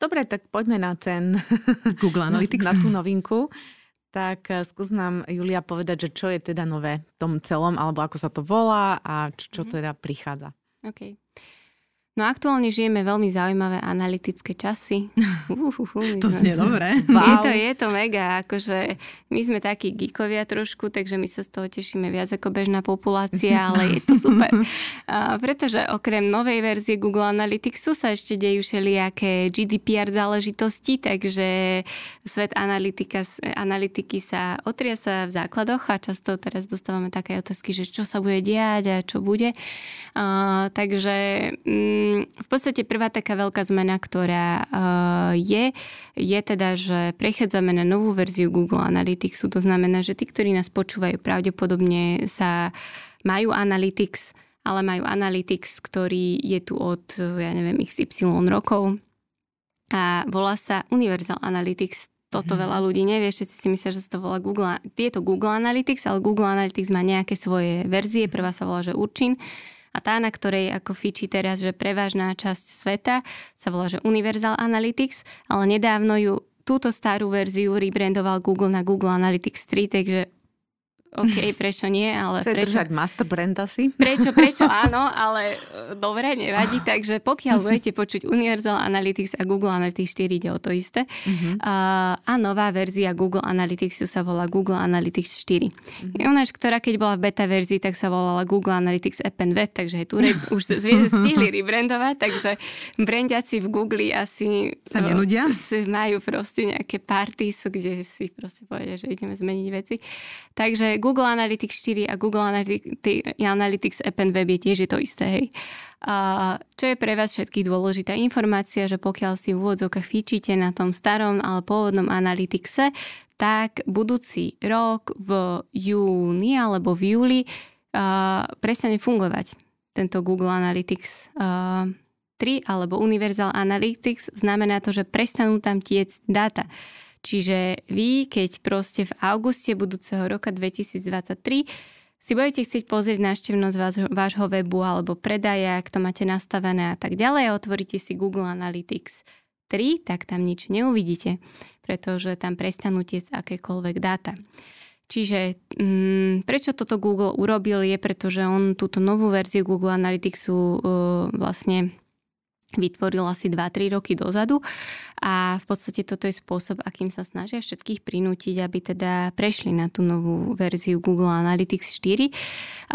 Dobre, tak poďme na ten [LAUGHS] Google [LAUGHS] Analytics. Na, na tú novinku. Tak eh, skús nám, Julia, povedať, že čo je teda nové v tom celom, alebo ako sa to volá a čo, čo mm-hmm. teda prichádza. OK. No aktuálne žijeme veľmi zaujímavé analytické časy. [LAUGHS] Uhuhu, to znie dobre. [LAUGHS] Wow. Je, to, je to mega, akože my sme takí geekovia trošku, takže my sa z toho tešíme viac ako bežná populácia, ale je to super. [LAUGHS] A pretože okrem novej verzie Google Analyticsu sa ešte dejú všelijaké GDPR záležitosti, takže svet analytika, analytiky sa otriasa v základoch a často teraz dostávame také otázky, že čo sa bude diať a čo bude. A, takže... Mm, v podstate prvá taká veľká zmena, ktorá uh, je, je teda, že prechádzame na novú verziu Google Analyticsu. To znamená, že tí, ktorí nás počúvajú, pravdepodobne sa majú Analytics, ale majú Analytics, ktorý je tu od, ja neviem, XY rokov a volá sa Universal Analytics toto mhm. veľa ľudí nevie, všetci si myslia, že sa to volá Google. Je to Google Analytics, ale Google Analytics má nejaké svoje verzie. Prvá sa volá, že Urchin a tá, na ktorej ako fičí teraz, že prevážna časť sveta, sa volá, že Universal Analytics, ale nedávno ju túto starú verziu rebrandoval Google na Google Analytics 3, takže OK, prečo nie, ale Chce prečo... držať master brand asi? Prečo, prečo [LAUGHS] áno, ale e, dobre, nevadí. Takže pokiaľ budete počuť Universal Analytics a Google Analytics 4 ide o to isté. Uh-huh. A, a nová verzia Google Analytics sa volá Google Analytics 4. Uh-huh. Ona, ktorá keď bola v beta verzii, tak sa volala Google Analytics App and Web, takže tu re, už [LAUGHS] stihli rebrandovať, takže brandiaci v Google asi sa nenudia? majú proste nejaké parties, kde si proste povedia, že ideme zmeniť veci. Takže Google Analytics 4 a Google Analytics App and Web je tiež je to isté, hej. A čo je pre vás všetkých dôležitá informácia, že pokiaľ si v úvodzovkách fíčite na tom starom, ale pôvodnom Analyticse, tak budúci rok v júni alebo v júli uh, prestane fungovať tento Google Analytics uh, 3 alebo Universal Analytics. Znamená to, že prestanú tam tiec dáta. Čiže vy, keď proste v auguste budúceho roka 2023 si budete chcieť pozrieť návštevnosť váš, vášho webu alebo predaja, ak to máte nastavené a tak ďalej a otvoríte si Google Analytics 3, tak tam nič neuvidíte, pretože tam prestanú tiec akékoľvek dáta. Čiže mm, prečo toto Google urobil je, pretože on túto novú verziu Google Analyticsu uh, vlastne vytvoril asi 2-3 roky dozadu a v podstate toto je spôsob, akým sa snažia všetkých prinútiť, aby teda prešli na tú novú verziu Google Analytics 4.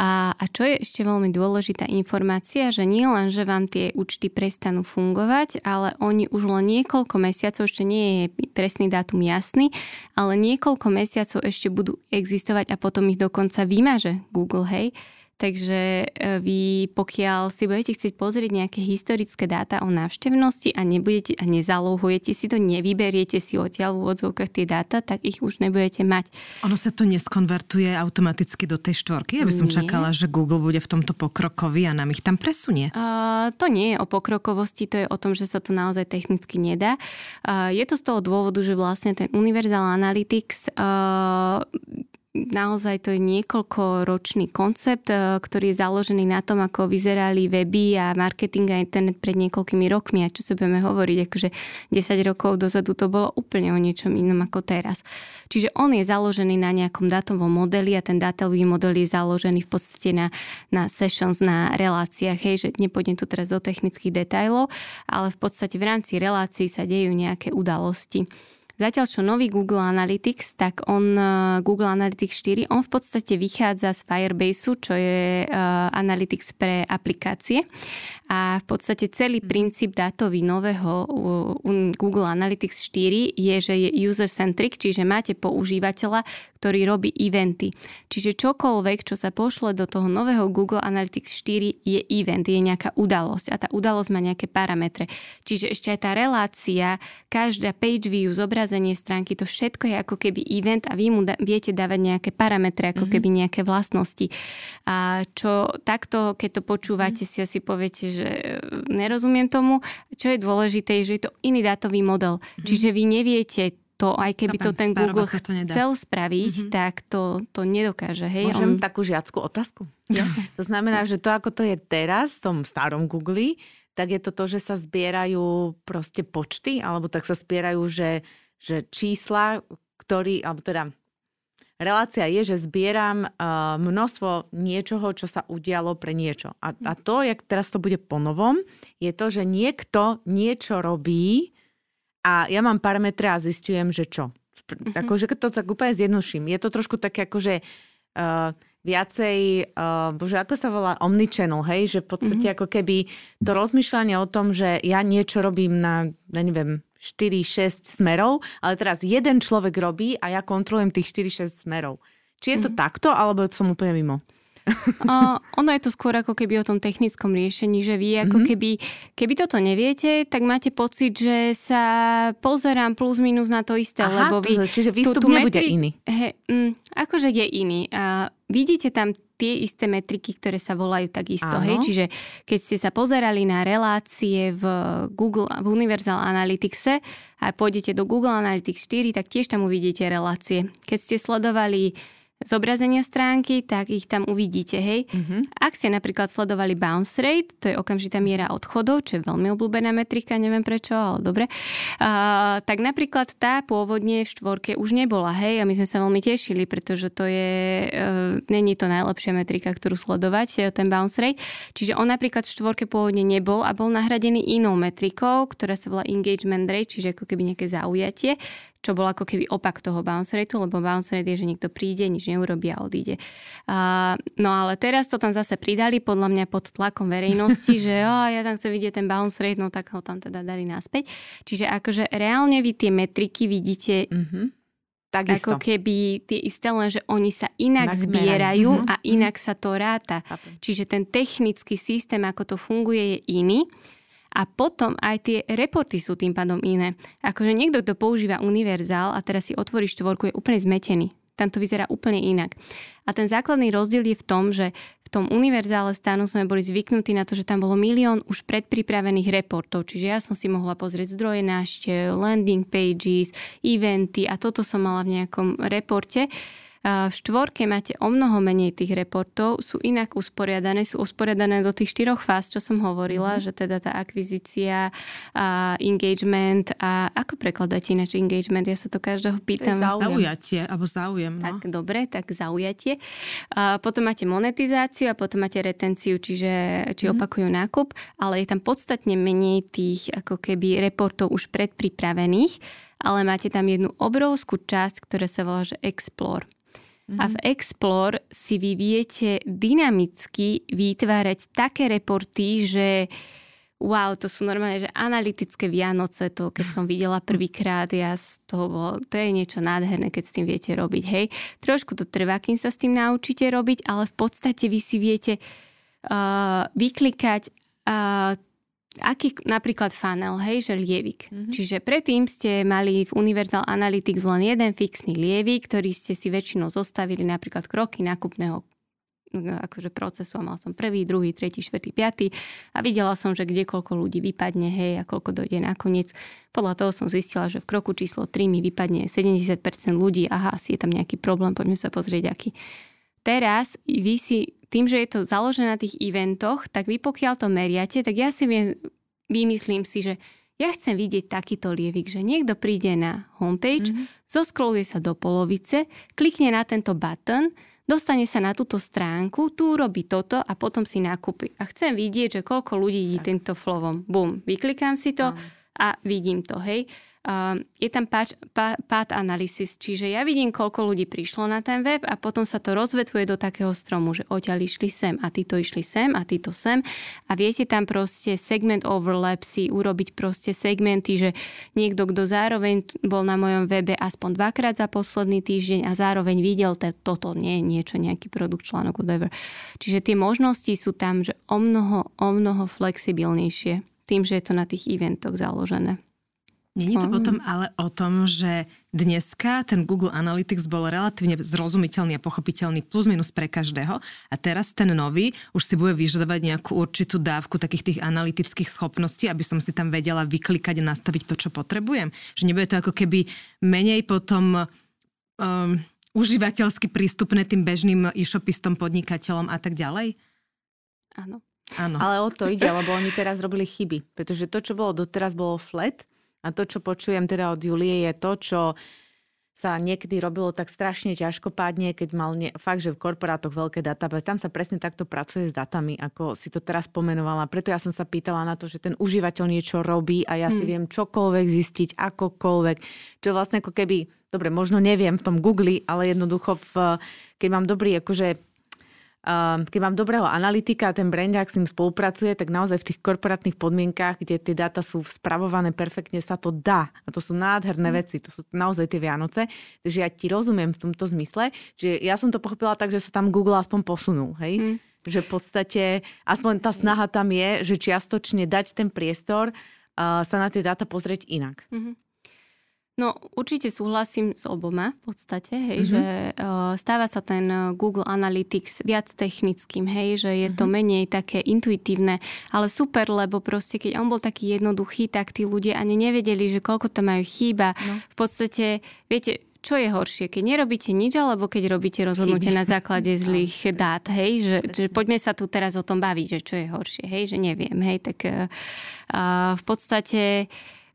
A, a čo je ešte veľmi dôležitá informácia, že nie len, že vám tie účty prestanú fungovať, ale oni už len niekoľko mesiacov, ešte nie je presný dátum jasný, ale niekoľko mesiacov ešte budú existovať a potom ich dokonca vymaže Google, hej Takže e, vy, pokiaľ si budete chcieť pozrieť nejaké historické dáta o návštevnosti a nebudete a nezalohujete si to, nevyberiete si odtiaľ v úvodzovkách tie dáta, tak ich už nebudete mať. Ono sa to neskonvertuje automaticky do tej štvorky? Ja by som nie. čakala, že Google bude v tomto pokrokový a nám ich tam presunie. Uh, to nie je o pokrokovosti, to je o tom, že sa to naozaj technicky nedá. Uh, je to z toho dôvodu, že vlastne ten Universal Analytics uh, naozaj to je niekoľkoročný koncept, e, ktorý je založený na tom, ako vyzerali weby a marketing a internet pred niekoľkými rokmi a čo sa budeme hovoriť, akože 10 rokov dozadu to bolo úplne o niečom inom ako teraz. Čiže on je založený na nejakom dátovom modeli a ten dátový model je založený v podstate na, na sessions, na reláciách, hej, že nepôjdem tu teraz do technických detajlov, ale v podstate v rámci relácií sa dejú nejaké udalosti. Zatiaľ čo nový Google Analytics, tak on uh, Google Analytics 4, on v podstate vychádza z Firebaseu, čo je uh, Analytics pre aplikácie. A v podstate celý mhm. princíp dátový nového Google Analytics 4 je, že je user-centric, čiže máte používateľa, ktorý robí eventy. Čiže čokoľvek, čo sa pošle do toho nového Google Analytics 4 je event, je nejaká udalosť a tá udalosť má nejaké parametre. Čiže ešte aj tá relácia, každá page view, zobrazenie stránky, to všetko je ako keby event a vy mu da- viete dávať nejaké parametre, ako mm-hmm. keby nejaké vlastnosti. A čo takto, keď to počúvate, mm-hmm. si asi poviete, že e, nerozumiem tomu. Čo je dôležité, je, že je to iný dátový model. Mm-hmm. Čiže vy neviete to, aj keby to ten Google to chcel spraviť, mm-hmm. tak to, to nedokáže. Hej? Môžem On... takú žiackú otázku? Jasne. To znamená, že to, ako to je teraz v tom starom Google, tak je to to, že sa zbierajú proste počty, alebo tak sa zbierajú, že, že čísla, ktorý, alebo teda relácia je, že zbieram uh, množstvo niečoho, čo sa udialo pre niečo. A, a to, jak teraz to bude ponovom, je to, že niekto niečo robí, a ja mám parametre a zistujem, že čo. Mm-hmm. Akože to tak úplne zjednoduším. Je to trošku také akože uh, viacej, uh, bože, ako sa volá, omnichannel, hej? Že v podstate mm-hmm. ako keby to rozmýšľanie o tom, že ja niečo robím na, ja neviem, 4-6 smerov, ale teraz jeden človek robí a ja kontrolujem tých 4-6 smerov. Či je to mm-hmm. takto, alebo som úplne mimo? [LAUGHS] Uh, ono je to skôr ako keby o tom technickom riešení, že vy ako mm-hmm. keby, keby toto neviete, tak máte pocit, že sa pozerám plus minus na to isté, Aha, lebo vy... To, čiže výstup tú, tú nebude metri- iný. He, mm, akože je iný. Uh, vidíte tam tie isté metriky, ktoré sa volajú takisto. Hej? Čiže keď ste sa pozerali na relácie v Google, v Universal Analyticse a pôjdete do Google Analytics 4, tak tiež tam uvidíte relácie. Keď ste sledovali zobrazenia stránky, tak ich tam uvidíte, hej. Mm-hmm. Ak ste napríklad sledovali bounce rate, to je okamžitá miera odchodov, čo je veľmi obľúbená metrika, neviem prečo, ale dobre, uh, tak napríklad tá pôvodne v štvorke už nebola, hej, a my sme sa veľmi tešili, pretože to je, uh, není to najlepšia metrika, ktorú sledovať, ten bounce rate. Čiže on napríklad v štvorke pôvodne nebol a bol nahradený inou metrikou, ktorá sa volá engagement rate, čiže ako keby nejaké zaujatie, čo bol ako keby opak toho bounce rateu, lebo bounce rate je, že niekto príde, nič neurobí a odíde. Uh, no ale teraz to tam zase pridali, podľa mňa pod tlakom verejnosti, [LAUGHS] že oh, ja tam chcem vidieť ten bounce rate, no tak ho tam teda dali naspäť. Čiže akože reálne vy tie metriky vidíte mm-hmm. Takisto. Ako keby tie isté, len že oni sa inak, inak zbierajú mm-hmm. a inak sa to ráta. Chápem. Čiže ten technický systém, ako to funguje, je iný a potom aj tie reporty sú tým pádom iné. Akože niekto, kto používa univerzál a teraz si otvorí štvorku, je úplne zmetený. Tam to vyzerá úplne inak. A ten základný rozdiel je v tom, že v tom univerzále stánu sme boli zvyknutí na to, že tam bolo milión už predpripravených reportov. Čiže ja som si mohla pozrieť zdroje náštev, landing pages, eventy a toto som mala v nejakom reporte v štvorke máte o mnoho menej tých reportov, sú inak usporiadané, sú usporiadané do tých štyroch fáz, čo som hovorila, mm-hmm. že teda tá akvizícia, a engagement a ako prekladáte ináč engagement? Ja sa to každého pýtam. To zaujatie, alebo záujem. No. Tak dobre, tak zaujatie. A potom máte monetizáciu a potom máte retenciu, čiže či mm-hmm. opakujú nákup, ale je tam podstatne menej tých ako keby reportov už predpripravených, ale máte tam jednu obrovskú časť, ktorá sa volá, že Explore. Mm-hmm. A v Explore si vy viete dynamicky vytvárať také reporty, že wow, to sú normálne, že analytické Vianoce, to keď som videla prvýkrát, ja z toho bolo, to je niečo nádherné, keď s tým viete robiť, hej. Trošku to trvá, kým sa s tým naučíte robiť, ale v podstate vy si viete uh, vyklikať uh, aký napríklad funnel, hej, že lievik. Mm-hmm. Čiže predtým ste mali v Universal Analytics len jeden fixný lievik, ktorý ste si väčšinou zostavili napríklad kroky nákupného akože procesu a mal som prvý, druhý, tretí, štvrtý, piatý a videla som, že kde koľko ľudí vypadne, hej, a koľko dojde nakoniec. Podľa toho som zistila, že v kroku číslo 3 mi vypadne 70% ľudí, aha, asi je tam nejaký problém, poďme sa pozrieť, aký. Teraz vy si tým, že je to založené na tých eventoch, tak vy pokiaľ to meriate, tak ja si viem, vymyslím si, že ja chcem vidieť takýto lievik, že niekto príde na homepage, mm-hmm. zoskroluje sa do polovice, klikne na tento button, dostane sa na túto stránku, tu robí toto a potom si nakúpi. A chcem vidieť, že koľko ľudí ide týmto flovom. Bum, vyklikám si to a vidím to, hej. Uh, je tam páč, pá, analysis, čiže ja vidím, koľko ľudí prišlo na ten web a potom sa to rozvetvuje do takého stromu, že odtiaľ išli sem a títo išli sem a títo sem a viete tam proste segment overlap si urobiť proste segmenty, že niekto, kto zároveň bol na mojom webe aspoň dvakrát za posledný týždeň a zároveň videl te, toto, nie niečo, nejaký produkt, článok, whatever. Čiže tie možnosti sú tam, že o mnoho, o mnoho flexibilnejšie tým, že je to na tých eventoch založené. Není to potom ale o tom, že dneska ten Google Analytics bol relatívne zrozumiteľný a pochopiteľný plus minus pre každého a teraz ten nový už si bude vyžadovať nejakú určitú dávku takých tých analytických schopností, aby som si tam vedela vyklikať a nastaviť to, čo potrebujem. Že nebude to ako keby menej potom um, užívateľsky prístupné tým bežným e-shopistom, podnikateľom a tak ďalej? Áno. Áno. Ale o to ide, lebo oni teraz robili chyby. Pretože to, čo bolo doteraz, bolo flat a to, čo počujem teda od Julie, je to, čo sa niekedy robilo tak strašne ťažkopádne, keď mal ne, fakt, že v korporátoch veľké databázy. Tam sa presne takto pracuje s datami, ako si to teraz pomenovala. Preto ja som sa pýtala na to, že ten užívateľ niečo robí a ja si hmm. viem čokoľvek zistiť, akokoľvek. Čo vlastne ako keby, dobre, možno neviem v tom Google, ale jednoducho, v, keď mám dobrý akože keď mám dobrého analytika a ten brand, ak s ním spolupracuje, tak naozaj v tých korporátnych podmienkách, kde tie dáta sú spravované perfektne, sa to dá. A to sú nádherné mm. veci, to sú naozaj tie Vianoce. Takže ja ti rozumiem v tomto zmysle, že ja som to pochopila tak, že sa tam Google aspoň posunul, hej? Mm. Že v podstate, aspoň tá snaha tam je, že čiastočne dať ten priestor uh, sa na tie dáta pozrieť inak. Mm-hmm. No určite súhlasím s oboma v podstate, hej, mm-hmm. že uh, stáva sa ten eh, Google Analytics viac technickým, hej, že je mm-hmm. to mhm. menej také intuitívne, ale super, lebo proste keď on bol taký jednoduchý, tak tí ľudia ani nevedeli, že koľko to majú chýba. No. V podstate, viete, čo je horšie, keď nerobíte nič, alebo keď robíte rozhodnutie na základe [LAUGHS] zlých dát, hej, že, že poďme sa tu teraz o tom baviť, že čo je horšie, hej, že neviem, hej, tak uh, v podstate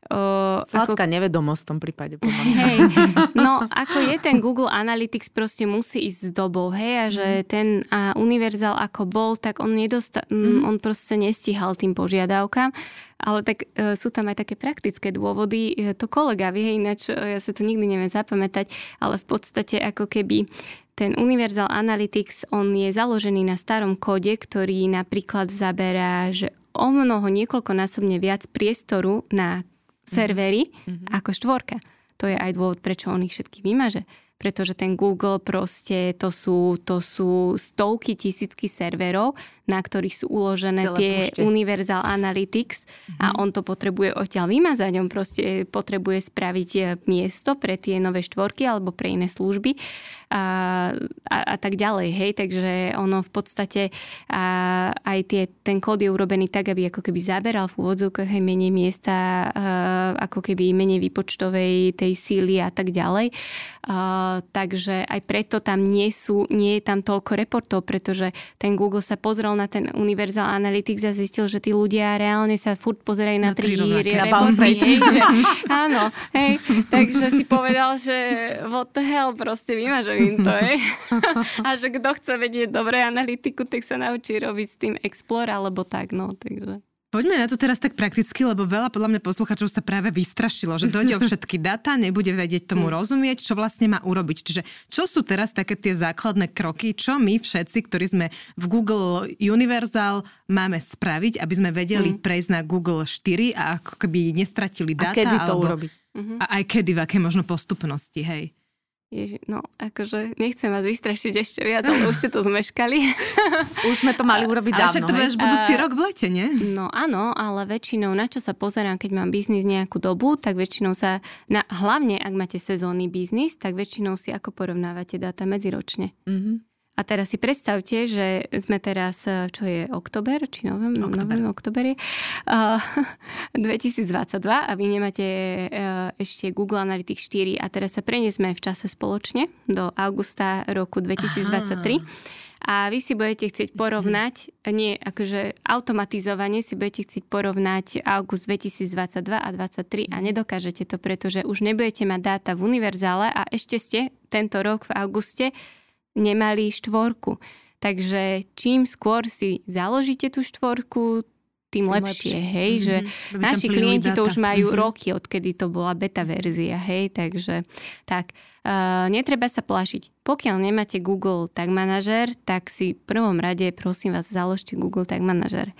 Uh, Sladká ako... nevedomosť v tom prípade. Hej, [LAUGHS] no ako je ten Google Analytics proste musí ísť s dobou, hej, a že mm. ten a univerzál ako bol, tak on, nedosta- mm. on proste nestíhal tým požiadavkám, ale tak uh, sú tam aj také praktické dôvody. E, to kolega vie, ináč ja sa to nikdy neviem zapamätať, ale v podstate ako keby ten Universal Analytics, on je založený na starom kóde, ktorý napríklad zaberá, že o mnoho niekoľkonásobne viac priestoru na servery mm-hmm. ako štvorka. To je aj dôvod, prečo on ich všetky vymaže pretože ten Google proste to sú, to sú stovky tisícky serverov, na ktorých sú uložené Celé tie púšte. Universal Analytics mm-hmm. a mhm. on to potrebuje odtiaľ vymazať, on proste potrebuje spraviť eh, miesto pre tie nové štvorky alebo pre iné služby a, a, a tak ďalej, hej, takže ono v podstate a, aj tie, ten kód je urobený tak, aby ako keby zaberal v úvodzovkách aj menej miesta, a, ako keby menej výpočtovej tej síly a tak ďalej. A, takže aj preto tam nie sú, nie je tam toľko reportov, pretože ten Google sa pozrel na ten Universal Analytics a zistil, že tí ľudia reálne sa furt pozerajú na, na tri reporty. Hej, že, áno, hej, takže si povedal, že what the hell, proste vymažem im to, hej. a že kto chce vedieť dobré analytiku, tak sa naučí robiť s tým Explore alebo tak, no, takže... Poďme na to teraz tak prakticky, lebo veľa podľa mňa posluchačov sa práve vystrašilo, že dojde o [LAUGHS] všetky data, nebude vedieť tomu mm. rozumieť, čo vlastne má urobiť. Čiže čo sú teraz také tie základné kroky, čo my všetci, ktorí sme v Google Universal, máme spraviť, aby sme vedeli mm. prejsť na Google 4 a ako keby nestratili data. A kedy to alebo, urobiť? A aj kedy, v aké možno postupnosti, hej? Ježi, no, akože nechcem vás vystrašiť ešte viac, ale už ste to zmeškali. [LAUGHS] už sme to mali urobiť dávno. Ale však to budeš budúci rok v lete, nie? No áno, ale väčšinou, na čo sa pozerám, keď mám biznis nejakú dobu, tak väčšinou sa, na, hlavne ak máte sezónny biznis, tak väčšinou si ako porovnávate dáta medziročne. Mm-hmm. A teraz si predstavte, že sme teraz, e, čo je oktober, či novem, oktober, novem, oktober je, uh, 2022 a vy nemáte uh, ešte Google Analytics 4 a teraz sa preniesme v čase spoločne do augusta roku 2023. Aha. A vy si budete chcieť porovnať, nie akože automatizovane si budete chcieť porovnať august 2022 a 2023 a nedokážete to, pretože už nebudete mať dáta v univerzále a ešte ste tento rok v auguste nemali štvorku. Takže čím skôr si založíte tú štvorku, tým, tým lepšie, lepšie, hej, mm-hmm. že By naši klienti data. to už majú mm-hmm. roky, odkedy to bola beta verzia, hej, takže tak, uh, netreba sa plašiť. Pokiaľ nemáte Google Tag Manager, tak si v prvom rade, prosím vás, založte Google Tag Manager.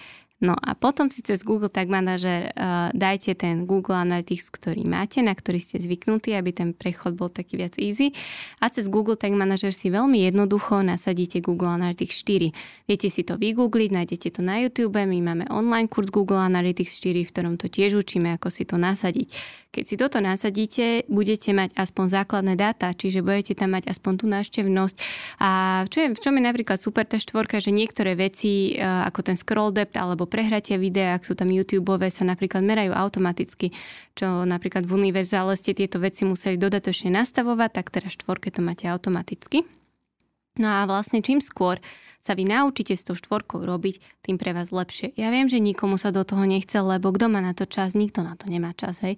No a potom si cez Google Tag Manager uh, dajte ten Google Analytics, ktorý máte, na ktorý ste zvyknutí, aby ten prechod bol taký viac easy. A cez Google Tag Manager si veľmi jednoducho nasadíte Google Analytics 4. Viete si to vygoogliť, nájdete to na YouTube, my máme online kurz Google Analytics 4, v ktorom to tiež učíme, ako si to nasadiť. Keď si toto nasadíte, budete mať aspoň základné dáta, čiže budete tam mať aspoň tú návštevnosť. A čo je, v čom je napríklad super tá štvorka, že niektoré veci, e, ako ten scroll depth alebo prehratie videa, ak sú tam YouTube, sa napríklad merajú automaticky, čo napríklad v univerzále ste tieto veci museli dodatočne nastavovať, tak teraz štvorke to máte automaticky. No a vlastne čím skôr sa vy naučíte s tou štvorkou robiť, tým pre vás lepšie. Ja viem, že nikomu sa do toho nechce, lebo kto má na to čas, nikto na to nemá čas, hej.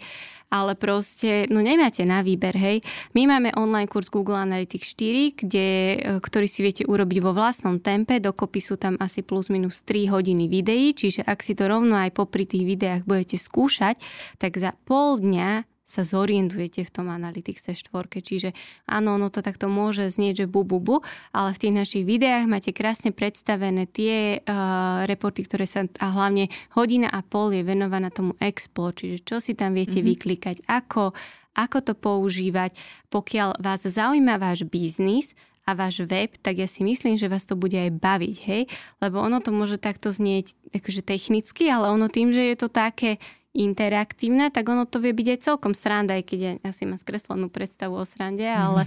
Ale proste, no nemáte na výber, hej. My máme online kurz Google Analytics 4, kde, e, ktorý si viete urobiť vo vlastnom tempe, dokopy sú tam asi plus minus 3 hodiny videí, čiže ak si to rovno aj popri tých videách budete skúšať, tak za pol dňa sa zorientujete v tom Analytics 4. Čiže áno, ono to takto môže znieť, že bu, bu, bu, ale v tých našich videách máte krásne predstavené tie uh, reporty, ktoré sa, a hlavne hodina a pol je venovaná tomu Explore, čiže čo si tam viete mm-hmm. vyklikať, ako, ako to používať. Pokiaľ vás zaujíma váš biznis, a váš web, tak ja si myslím, že vás to bude aj baviť, hej? Lebo ono to môže takto znieť akože technicky, ale ono tým, že je to také interaktívne, tak ono to vie byť aj celkom sranda, aj keď ja asi mám skreslenú predstavu o srande, ale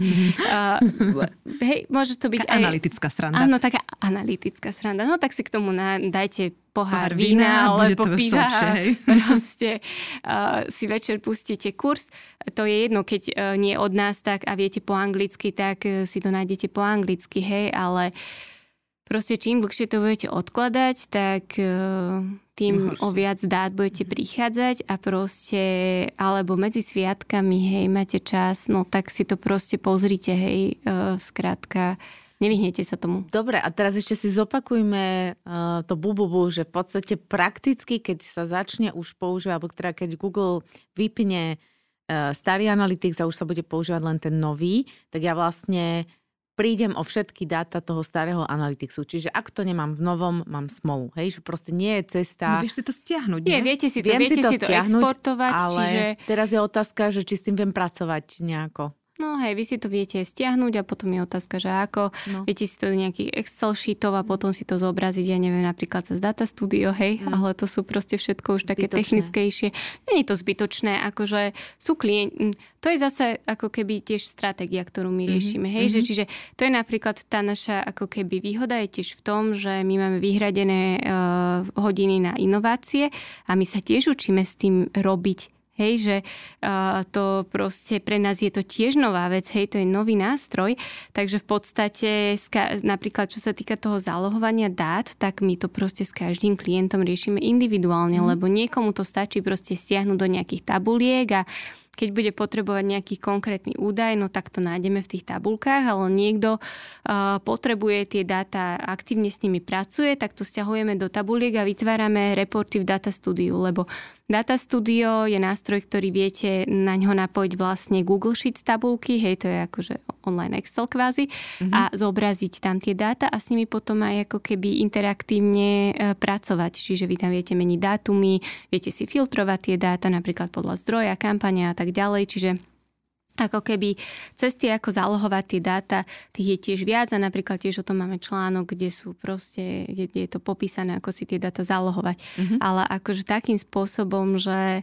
uh, [LAUGHS] hej, môže to byť taká aj... analytická sranda. Áno, taká analytická sranda. No tak si k tomu na, dajte pohár, pohár vína, alebo piva [LAUGHS] proste uh, si večer pustíte kurz. To je jedno, keď uh, nie od nás tak a viete po anglicky, tak uh, si to nájdete po anglicky, hej, ale proste čím dlhšie to budete odkladať, tak uh, tým no, o viac dát budete prichádzať a proste, alebo medzi sviatkami, hej, máte čas, no tak si to proste pozrite, hej, uh, skrátka, nevyhnete sa tomu. Dobre, a teraz ešte si zopakujme uh, to bububu, že v podstate prakticky, keď sa začne už používať, alebo teda keď Google vypne uh, starý Analytics a už sa bude používať len ten nový, tak ja vlastne prídem o všetky dáta toho starého Analyticsu. Čiže ak to nemám v novom, mám smolu. Hej, že proste nie je cesta... No vieš si to stiahnuť, nie? nie viete si to, Viem viete si to, si to exportovať, ale čiže... teraz je otázka, že či s tým viem pracovať nejako. No hej, vy si to viete stiahnuť a potom je otázka, že ako. No. Viete si to do nejakých Excel sheetov a potom si to zobraziť, ja neviem, napríklad cez Data Studio, hej, mm. ale to sú proste všetko už také zbytočné. technickejšie. Není to zbytočné, akože sú klienti, to je zase ako keby tiež stratégia, ktorú my mhm, riešime, hej, mm-hmm. že čiže to je napríklad tá naša ako keby výhoda je tiež v tom, že my máme vyhradené uh, hodiny na inovácie a my sa tiež učíme s tým robiť Hej, že uh, to proste pre nás je to tiež nová vec, hej, to je nový nástroj, takže v podstate ska- napríklad čo sa týka toho zálohovania dát, tak my to proste s každým klientom riešime individuálne, mm. lebo niekomu to stačí proste stiahnuť do nejakých tabuliek a keď bude potrebovať nejaký konkrétny údaj, no tak to nájdeme v tých tabulkách, ale niekto uh, potrebuje tie dáta, aktívne s nimi pracuje, tak to stiahujeme do tabuliek a vytvárame reporty v Data Studio, lebo Data Studio je nástroj, ktorý viete na ňo napojiť vlastne Google Sheets tabulky, hej, to je akože online Excel kvázi, mm-hmm. a zobraziť tam tie dáta a s nimi potom aj ako keby interaktívne e, pracovať. Čiže vy tam viete meniť dátumy, viete si filtrovať tie dáta napríklad podľa zdroja, kampania a tak ďalej, čiže ako keby cesty, ako zálohovať tie dáta, tých je tiež viac a napríklad tiež o tom máme článok, kde sú proste, kde, je to popísané, ako si tie dáta zálohovať. Mm-hmm. Ale akože takým spôsobom, že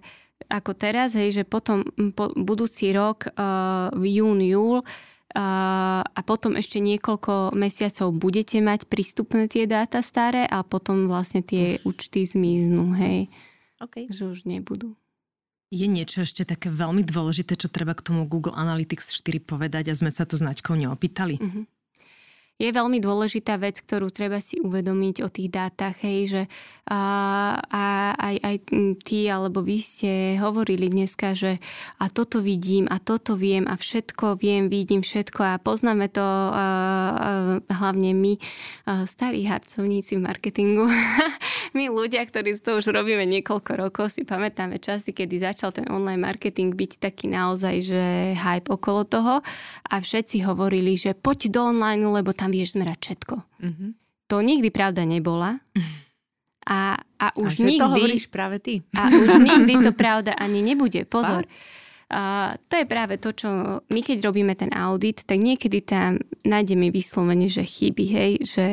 ako teraz, hej, že potom po, budúci rok uh, v jún, júl uh, a potom ešte niekoľko mesiacov budete mať prístupné tie dáta staré a potom vlastne tie účty zmiznú, hej. Okay. Že už nebudú. Je niečo ešte také veľmi dôležité, čo treba k tomu Google Analytics 4 povedať a sme sa to značkou neopýtali? Mm-hmm je veľmi dôležitá vec, ktorú treba si uvedomiť o tých dátach, hej, že a, a aj, aj ty alebo vy ste hovorili dneska, že a toto vidím a toto viem a všetko viem, vidím všetko a poznáme to a, a, hlavne my, a, starí harcovníci v marketingu. [LAUGHS] my ľudia, ktorí to už robíme niekoľko rokov, si pamätáme časy, kedy začal ten online marketing byť taký naozaj, že hype okolo toho a všetci hovorili, že poď do online, lebo tam vieš zmerať všetko. Mm-hmm. To nikdy pravda nebola. A, a už a nikdy... to hovoríš práve ty. A už nikdy to pravda ani nebude. Pozor. A to je práve to, čo my keď robíme ten audit, tak niekedy tam nájdeme vyslovene, že chyby, hej, že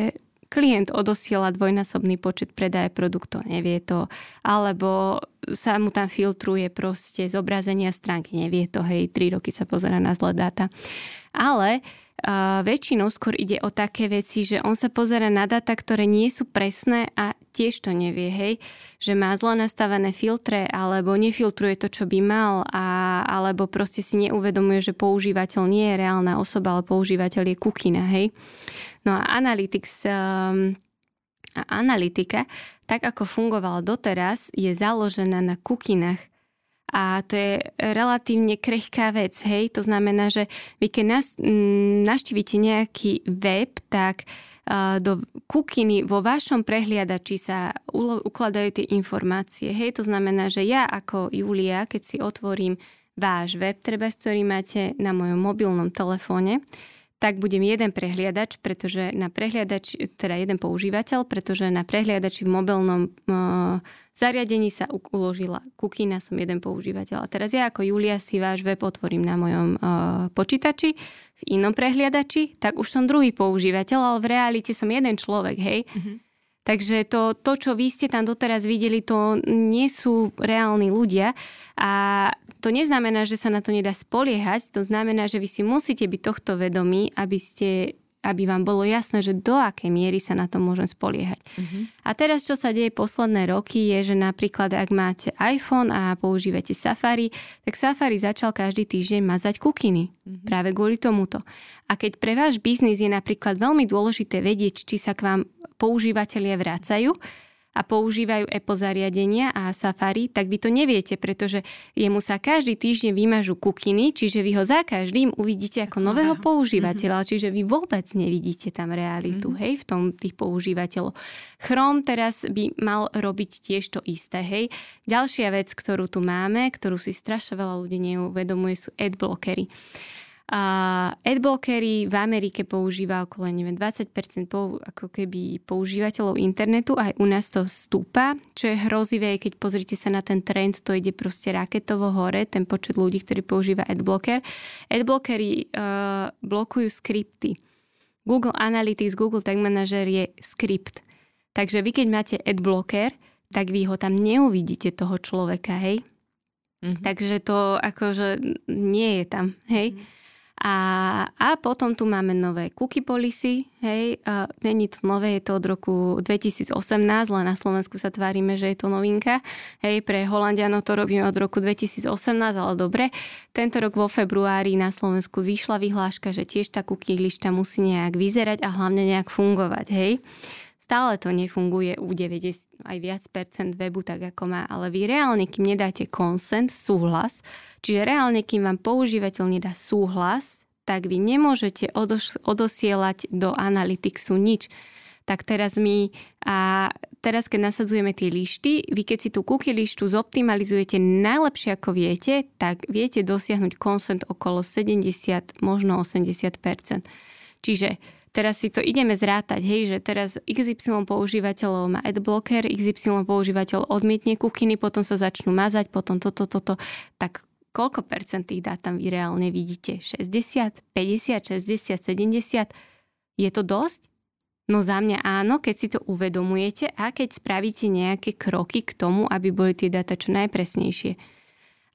klient odosiela dvojnásobný počet predaje produktov, nevie to, alebo sa mu tam filtruje proste zobrazenia stránky, nevie to, hej, tri roky sa pozera na zlé dáta. Ale uh, väčšinou skôr ide o také veci, že on sa pozera na data, ktoré nie sú presné a tiež to nevie, hej, že má zle nastavené filtre alebo nefiltruje to, čo by mal a, alebo proste si neuvedomuje, že používateľ nie je reálna osoba, ale používateľ je kukina, hej. No a Analytics um, a analytika, tak ako fungovala doteraz, je založená na kukinách a to je relatívne krehká vec, hej. To znamená, že vy keď nás, naštívite nejaký web, tak uh, do kukiny vo vašom prehliadači sa ukladajú tie informácie, hej. To znamená, že ja ako Julia, keď si otvorím váš web, treba, ktorý máte na mojom mobilnom telefóne, tak budem jeden prehliadač, pretože na prehliadač, teda jeden používateľ, pretože na prehliadači v mobilnom uh, zariadení sa uložila kukina, som jeden používateľ. A teraz ja ako Julia si váš web otvorím na mojom uh, počítači, v inom prehliadači, tak už som druhý používateľ, ale v realite som jeden človek, hej. Mm-hmm. Takže to, to, čo vy ste tam doteraz videli, to nie sú reálni ľudia a to neznamená, že sa na to nedá spoliehať, to znamená, že vy si musíte byť tohto vedomí, aby ste aby vám bolo jasné, že do akej miery sa na to môžem spoliehať. Uh-huh. A teraz, čo sa deje posledné roky, je, že napríklad, ak máte iPhone a používate Safari, tak Safari začal každý týždeň mazať kukiny. Uh-huh. Práve kvôli tomuto. A keď pre váš biznis je napríklad veľmi dôležité vedieť, či sa k vám používateľia vracajú, a používajú Apple zariadenia a Safari, tak vy to neviete, pretože jemu sa každý týždeň vymažú kukiny, čiže vy ho za každým uvidíte ako nového používateľa, mm-hmm. čiže vy vôbec nevidíte tam realitu, mm-hmm. hej, v tom tých používateľov. Chrome teraz by mal robiť tiež to isté, hej. Ďalšia vec, ktorú tu máme, ktorú si strašne veľa ľudí neuvedomuje, sú adblockery. A adblockery v Amerike používa okolo neviem, 20% pou, ako keby používateľov internetu, aj u nás to stúpa, čo je hrozivé, keď pozrite sa na ten trend, to ide proste raketovo hore, ten počet ľudí, ktorí používa adblocker. Adblockery uh, blokujú skripty. Google Analytics, Google Tag Manager je skript. Takže vy keď máte adblocker, tak vy ho tam neuvidíte toho človeka, hej? Mm-hmm. Takže to akože nie je tam, hej? Mm-hmm. A, a potom tu máme nové cookie policy, hej, uh, není to nové, je to od roku 2018, len na Slovensku sa tvárime, že je to novinka. Hej, pre Holandianov to robíme od roku 2018, ale dobre. Tento rok vo februári na Slovensku vyšla vyhláška, že tiež tá cookie lišta musí nejak vyzerať a hlavne nejak fungovať, hej. Stále to nefunguje u 90 aj viac percent webu tak ako má, ale vy reálne, kým nedáte consent, súhlas, čiže reálne, kým vám používateľ nedá súhlas, tak vy nemôžete odos- odosielať do Analyticsu nič. Tak teraz my, a teraz keď nasadzujeme tie lišty, vy keď si tú cookie lištu zoptimalizujete najlepšie ako viete, tak viete dosiahnuť consent okolo 70, možno 80%. Čiže teraz si to ideme zrátať, hej, že teraz XY používateľov má adblocker, XY používateľ odmietne kukiny, potom sa začnú mazať, potom toto, toto, tak koľko percent tých dát tam vy reálne vidíte? 60, 50, 60, 70? Je to dosť? No za mňa áno, keď si to uvedomujete a keď spravíte nejaké kroky k tomu, aby boli tie dáta čo najpresnejšie.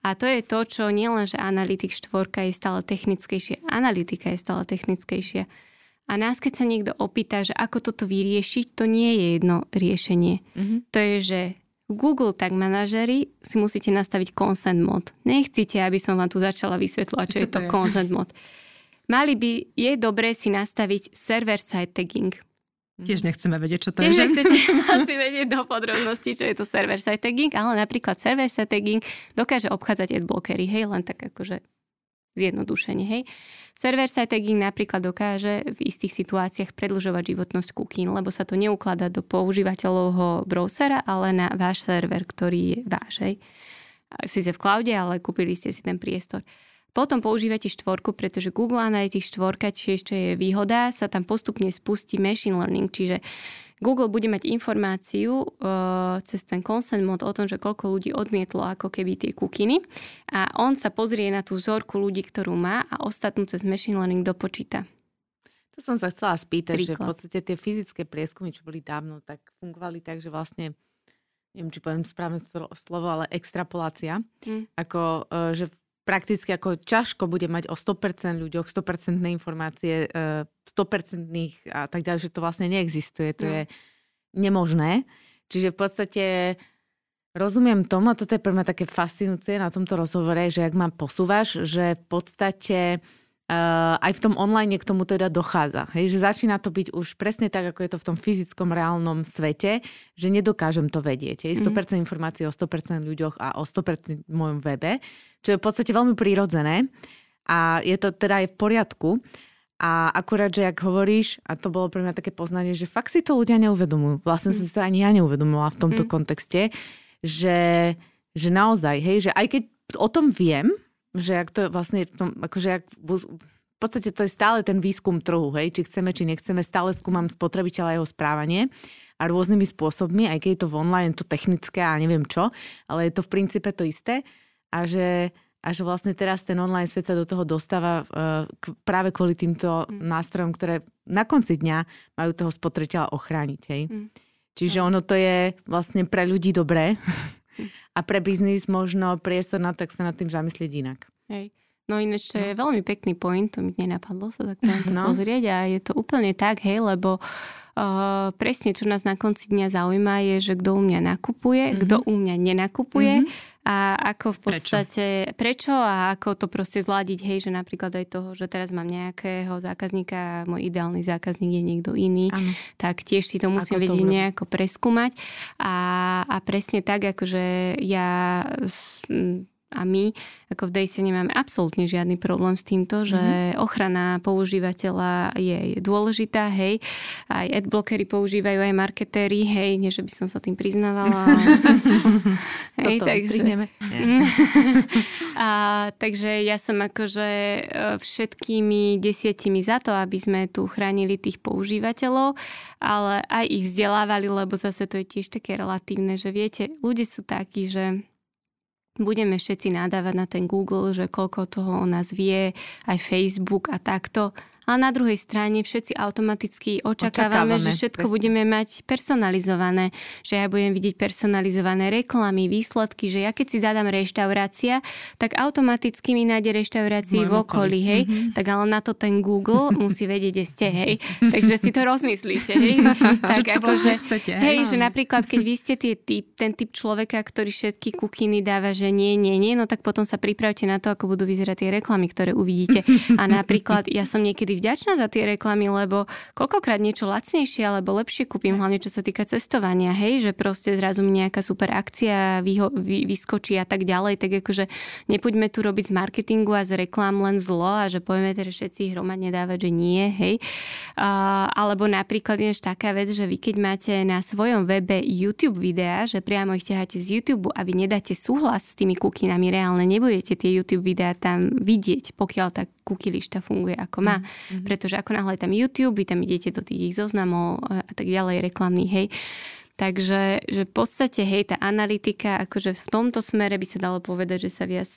A to je to, čo nielen, že Analytics 4 je stále technickejšie, analytika je stále technickejšia. A nás, keď sa niekto opýta, že ako toto vyriešiť, to nie je jedno riešenie. Mm-hmm. To je, že v Google Tag Manažeri si musíte nastaviť consent mod. Nechcite, aby som vám tu začala vysvetľovať, čo, čo je to je? consent mod. Mali by, je dobré si nastaviť server-side tagging. Tiež nechceme vedieť, čo to Tiež je. Tiež nechcete [LAUGHS] asi vedieť do podrobností, čo je to server-side tagging, ale napríklad server-side tagging dokáže obchádzať adblockery, hej, len tak akože zjednodušenie, hej. Server-side tagging napríklad dokáže v istých situáciách predlžovať životnosť cookie, lebo sa to neukladá do používateľovho browsera, ale na váš server, ktorý je váš, hej. Sice v cloude, ale kúpili ste si ten priestor. Potom používate štvorku, pretože Google Analytics 4, či ešte je výhoda, sa tam postupne spustí machine learning, čiže Google bude mať informáciu uh, cez ten consent mod o tom, že koľko ľudí odmietlo ako keby tie kukiny a on sa pozrie na tú vzorku ľudí, ktorú má a ostatnú cez machine learning dopočíta. To som sa chcela spýtať, Príklad. že v podstate tie fyzické prieskumy, čo boli dávno, tak fungovali tak, že vlastne neviem, či poviem správne slovo, ale extrapolácia. Mm. Ako, uh, že prakticky ako ťažko bude mať o 100% ľuďoch 100% informácie, 100% e, a tak ďalej, že to vlastne neexistuje. To no. je nemožné. Čiže v podstate rozumiem tomu, a toto je pre mňa také fascinujúce na tomto rozhovore, že ak ma posúvaš, že v podstate Uh, aj v tom online k tomu teda dochádza. Hej, že začína to byť už presne tak, ako je to v tom fyzickom reálnom svete, že nedokážem to vedieť. Hej, 100% mm-hmm. informácií o 100% ľuďoch a o 100% v mojom webe, čo je v podstate veľmi prírodzené a je to teda aj v poriadku. A akurát, že ak hovoríš, a to bolo pre mňa také poznanie, že fakt si to ľudia neuvedomujú. Vlastne mm. som si to ani ja neuvedomovala v tomto mm. kontexte, že, že naozaj, hej, že aj keď o tom viem, že ak to vlastne, akože ak, v podstate to je stále ten výskum trhu, hej, či chceme, či nechceme, stále skúmam spotrebiteľa jeho správanie a rôznymi spôsobmi, aj keď je to v online, to technické a neviem čo, ale je to v princípe to isté a že, a že vlastne teraz ten online svet sa do toho dostáva uh, k, práve kvôli týmto mm. nástrojom, ktoré na konci dňa majú toho spotrebiteľa ochrániť, hej. Mm. Čiže ono to je vlastne pre ľudí dobré, [LAUGHS] a pre biznis možno priestor na tak sa nad tým zamyslieť inak. Hej. No ináč to no. je veľmi pekný point, to mi nenapadlo sa tak to no. pozrieť a je to úplne tak, hej, lebo uh, presne čo nás na konci dňa zaujíma je, že kto u mňa nakupuje, mm-hmm. kto u mňa nenakupuje mm-hmm. a ako v podstate, prečo? prečo a ako to proste zladiť, hej, že napríklad aj toho, že teraz mám nejakého zákazníka a môj ideálny zákazník je niekto iný, ano. tak tiež si to musím vedieť to nejako preskúmať a, a presne tak, akože ja a my ako v Dejse nemáme absolútne žiadny problém s týmto, že mm-hmm. ochrana používateľa je, dôležitá, hej. Aj adblockery používajú aj marketéri, hej, nie že by som sa tým priznávala. [LAUGHS] hej, Toto takže... [LAUGHS] a, takže ja som akože e, všetkými desiatimi za to, aby sme tu chránili tých používateľov, ale aj ich vzdelávali, lebo zase to je tiež také relatívne, že viete, ľudia sú takí, že budeme všetci nadávať na ten Google, že koľko toho o nás vie, aj Facebook a takto. Ale na druhej strane všetci automaticky očakávame, očakávame že všetko presne. budeme mať personalizované, že ja budem vidieť personalizované reklamy, výsledky, že ja keď si zadám reštaurácia, tak automaticky mi nájde reštaurácii v okolí, hej, mm-hmm. tak ale na to ten Google musí vedieť, kde ste, hej. [LAUGHS] Takže si to rozmyslíte, hej. [LAUGHS] tak ako, že, chcete, hej, že napríklad, keď vy ste tie typ, ten typ človeka, ktorý všetky kukiny dáva, že nie, nie, nie, no tak potom sa pripravte na to, ako budú vyzerať tie reklamy, ktoré uvidíte. A napríklad ja som niekedy vďačná za tie reklamy, lebo koľkokrát niečo lacnejšie alebo lepšie kúpim, hlavne čo sa týka cestovania, hej, že proste zrazu mi nejaká super akcia vyho- vy- vyskočí a tak ďalej, tak akože nepoďme tu robiť z marketingu a z reklám len zlo a že povieme teda všetci hromadne dávať, že nie, hej. Uh, alebo napríklad je taká vec, že vy keď máte na svojom webe YouTube videá, že priamo ich ťaháte z YouTube a vy nedáte súhlas s tými kukinami, reálne nebudete tie YouTube videá tam vidieť, pokiaľ tá cookie lišta funguje ako má. Mm-hmm. Pretože ako náhle tam YouTube, vy tam idete do tých ich zoznamov a tak ďalej, reklamných, hej. Takže že v podstate, hej, tá analytika, akože v tomto smere by sa dalo povedať, že sa viac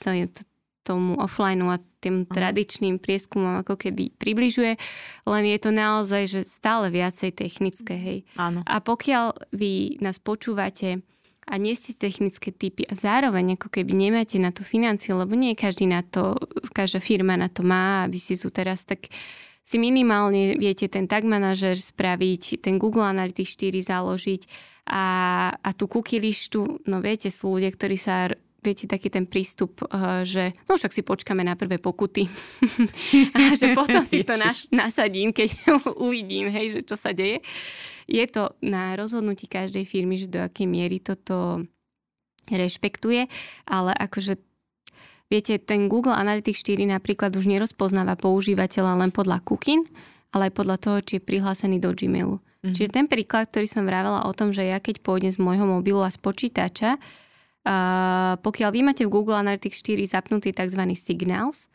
tomu offline a tým tradičným prieskumom ako keby približuje, len je to naozaj, že stále viacej technické, hej. Áno. A pokiaľ vy nás počúvate a nie ste technické typy a zároveň ako keby nemáte na to financie, lebo nie každý na to, každá firma na to má, aby si tu teraz tak si minimálne viete ten tag manažer spraviť, ten Google Analytics 4 založiť a, a tú cookie lištu, no viete, sú ľudia, ktorí sa viete, taký ten prístup, eh, že no však si počkáme na prvé pokuty [LAUGHS] a že potom si to [LAUGHS] nas, nasadím, keď [LAUGHS] uvidím, hej, že čo sa deje. Je to na rozhodnutí každej firmy, že do akej miery toto rešpektuje, ale akože viete, ten Google Analytics 4 napríklad už nerozpoznáva používateľa len podľa cookin, ale aj podľa toho, či je prihlásený do Gmailu. Mm-hmm. Čiže ten príklad, ktorý som vravela o tom, že ja keď pôjdem z môjho mobilu a z počítača, pokiaľ vy máte v Google Analytics 4 zapnutý tzv. signals,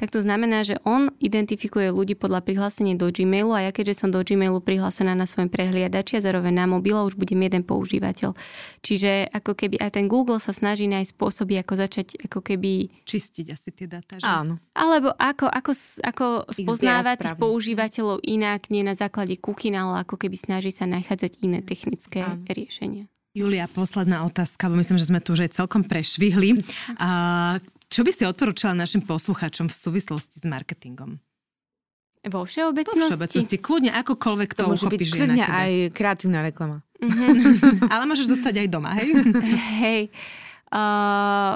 tak to znamená, že on identifikuje ľudí podľa prihlásenia do Gmailu a ja keďže som do Gmailu prihlásená na svojom prehliadači a zároveň na mobile už budem jeden používateľ. Čiže ako keby aj ten Google sa snaží nájsť spôsoby, ako začať ako keby... Čistiť asi tie dáta, že? Áno. Alebo ako, ako, ako spoznávať tých používateľov inak, nie na základe cookie, ale ako keby snaží sa nachádzať iné technické Áno. riešenia. Julia, posledná otázka, bo myslím, že sme tu už aj celkom prešvihli. A čo by si odporúčala našim poslucháčom v súvislosti s marketingom? Vo všeobecnosti? Vo všeobecnosti. Kľudne akokoľvek to, to môže byť kľudne aj kreatívna reklama. Mm-hmm. [LAUGHS] [LAUGHS] Ale môžeš zostať aj doma, hej? [LAUGHS] Hej. Uh,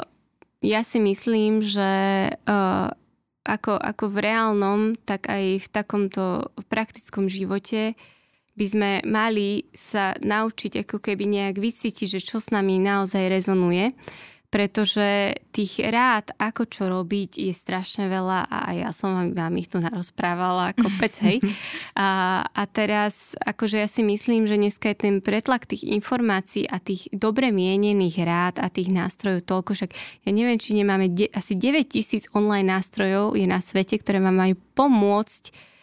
ja si myslím, že uh, ako, ako v reálnom, tak aj v takomto praktickom živote by sme mali sa naučiť ako keby nejak vycítiť, že čo s nami naozaj rezonuje pretože tých rád, ako čo robiť, je strašne veľa a ja som vám, vám ich tu narozprávala ako [LAUGHS] pec, hej. A, a teraz, akože ja si myslím, že dneska je ten pretlak tých informácií a tých dobre mienených rád a tých nástrojov toľko, však ja neviem, či nemáme de- asi 9 tisíc online nástrojov je na svete, ktoré vám majú pomôcť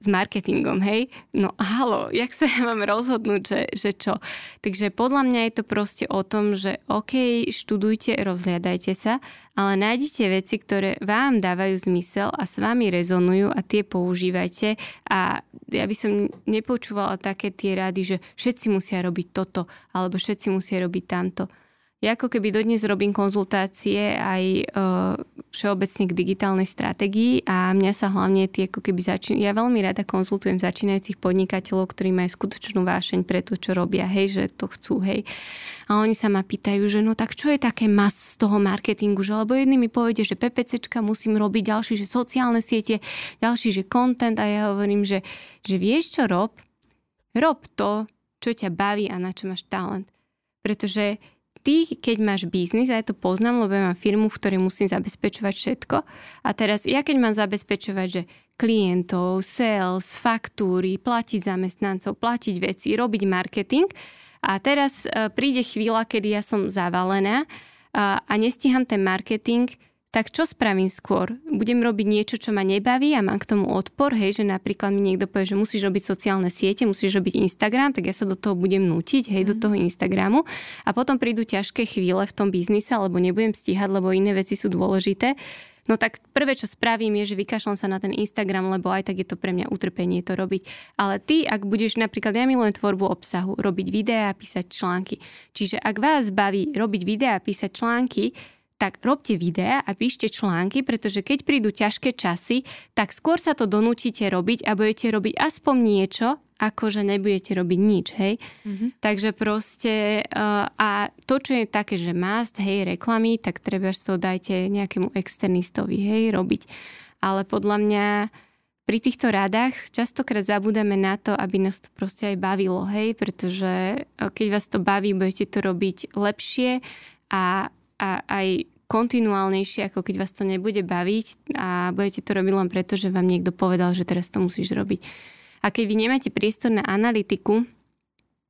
s marketingom, hej? No halo, jak sa [LAUGHS] ja mám rozhodnúť, že, že čo? Takže podľa mňa je to proste o tom, že OK, študujte, rozhliadajte sa, ale nájdete veci, ktoré vám dávajú zmysel a s vami rezonujú a tie používajte a ja by som nepočúvala také tie rady, že všetci musia robiť toto alebo všetci musia robiť tamto ja ako keby dodnes robím konzultácie aj e, všeobecne k digitálnej stratégii a mňa sa hlavne tie ako keby začín... Ja veľmi rada konzultujem začínajúcich podnikateľov, ktorí majú skutočnú vášeň pre to, čo robia, hej, že to chcú, hej. A oni sa ma pýtajú, že no tak čo je také mas z toho marketingu, že lebo jedný mi povede, že PPCčka musím robiť, ďalší, že sociálne siete, ďalší, že content a ja hovorím, že, že vieš čo rob? Rob to, čo ťa baví a na čo máš talent. Pretože ty, keď máš biznis, ja to poznám, lebo ja mám firmu, v ktorej musím zabezpečovať všetko. A teraz ja keď mám zabezpečovať, že klientov, sales, faktúry, platiť zamestnancov, platiť veci, robiť marketing, a teraz uh, príde chvíľa, kedy ja som zavalená a nestíham ten marketing, tak čo spravím skôr? Budem robiť niečo, čo ma nebaví a mám k tomu odpor, hej, že napríklad mi niekto povie, že musíš robiť sociálne siete, musíš robiť Instagram, tak ja sa do toho budem nutiť, hej, mm. do mhm. toho Instagramu a potom prídu ťažké chvíle v tom biznise, alebo nebudem stíhať, lebo iné veci sú dôležité. No tak prvé, čo spravím, je, že vykašľam sa na ten Instagram, lebo aj tak je to pre mňa utrpenie to robiť. Ale ty, ak budeš napríklad, ja milujem tvorbu obsahu, robiť videá písať články. Čiže ak vás baví robiť videá písať články, tak robte videá a píšte články, pretože keď prídu ťažké časy, tak skôr sa to donúčite robiť a budete robiť aspoň niečo, ako že nebudete robiť nič, hej. Mm-hmm. Takže proste uh, a to, čo je také, že must, hej, reklamy, tak treba to dajte nejakému externistovi, hej, robiť. Ale podľa mňa pri týchto radách častokrát zabúdame na to, aby nás to proste aj bavilo, hej, pretože keď vás to baví, budete to robiť lepšie a a aj kontinuálnejšie, ako keď vás to nebude baviť a budete to robiť len preto, že vám niekto povedal, že teraz to musíš robiť. A keď vy nemáte priestor na analytiku,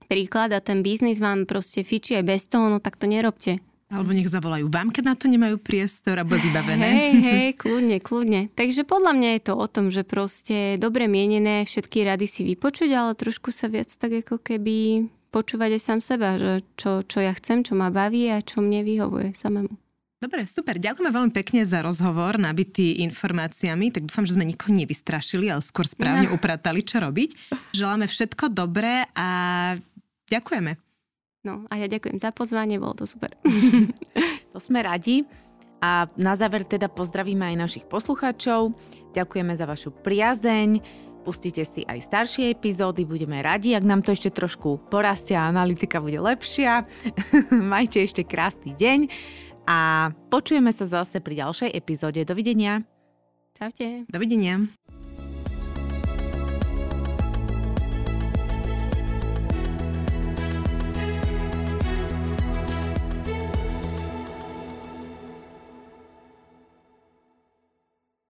príklad a ten biznis vám proste fičí aj bez toho, no tak to nerobte. Alebo nech zavolajú vám, keď na to nemajú priestor a bude vybavené. Hej, hej, kľudne, kľudne. Takže podľa mňa je to o tom, že proste dobre mienené všetky rady si vypočuť, ale trošku sa viac tak ako keby počúvať aj sám seba, že čo, čo ja chcem, čo ma baví a čo mne vyhovuje samému. Dobre, super. Ďakujeme veľmi pekne za rozhovor, nabitý informáciami. Tak dúfam, že sme nikoho nevystrašili, ale skôr správne no. upratali, čo robiť. Želáme všetko dobré a ďakujeme. No a ja ďakujem za pozvanie, bolo to super. [LAUGHS] to sme radi. A na záver teda pozdravíme aj našich poslucháčov. Ďakujeme za vašu priazeň Pustite si aj staršie epizódy, budeme radi, ak nám to ešte trošku porastie a analytika bude lepšia. [LAUGHS] Majte ešte krásny deň a počujeme sa zase pri ďalšej epizóde. Dovidenia. Čaute. Dovidenia.